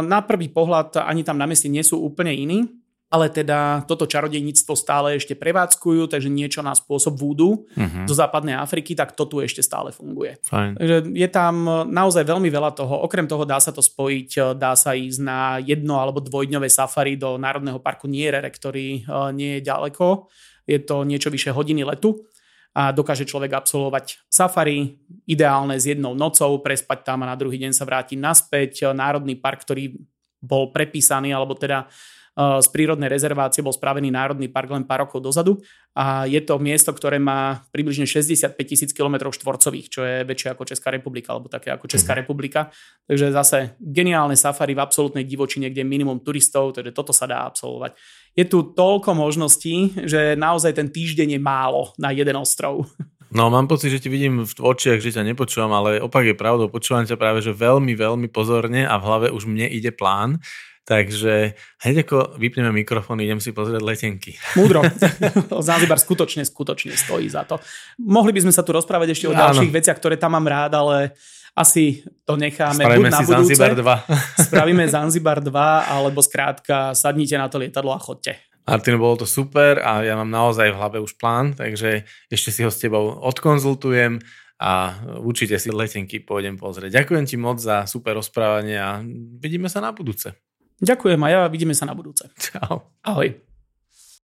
Na prvý pohľad ani tam na mieste nie sú úplne iní, ale teda toto čarodejníctvo stále ešte prevádzkujú, takže niečo na spôsob vúdu uh-huh. zo západnej Afriky, tak to tu ešte stále funguje. Fajn. Takže je tam naozaj veľmi veľa toho. Okrem toho dá sa to spojiť, dá sa ísť na jedno alebo dvojdňové safari do Národného parku Nierere, ktorý e, nie je ďaleko. Je to niečo vyše hodiny letu a dokáže človek absolvovať safari, ideálne s jednou nocou, prespať tam a na druhý deň sa vrátiť naspäť. Národný park, ktorý bol prepísaný, alebo teda z prírodnej rezervácie bol spravený Národný park len pár rokov dozadu a je to miesto, ktoré má približne 65 tisíc km štvorcových, čo je väčšie ako Česká republika, alebo také ako Česká mhm. republika. Takže zase geniálne safari v absolútnej divočine, kde je minimum turistov, takže toto sa dá absolvovať. Je tu toľko možností, že naozaj ten týždeň je málo na jeden ostrov. No, mám pocit, že ti vidím v očiach, že ťa nepočúvam, ale opak je pravdou. Počúvam ťa práve, že veľmi, veľmi pozorne a v hlave už mne ide plán. Takže hneď ako vypneme mikrofón, idem si pozrieť letenky. Múdro. Zanzibar skutočne, skutočne stojí za to. Mohli by sme sa tu rozprávať ešte o ďalších Áno. veciach, ktoré tam mám rád, ale asi to necháme Spravíme buď na si budúce. Zanzibar 2. Spravíme Zanzibar 2, alebo skrátka sadnite na to lietadlo a chodte. Martin, bolo to super a ja mám naozaj v hlave už plán, takže ešte si ho s tebou odkonzultujem a určite si letenky pôjdem pozrieť. Ďakujem ti moc za super rozprávanie a vidíme sa na budúce. Ďakujem a ja vidíme sa na budúce. Čau. Ahoj.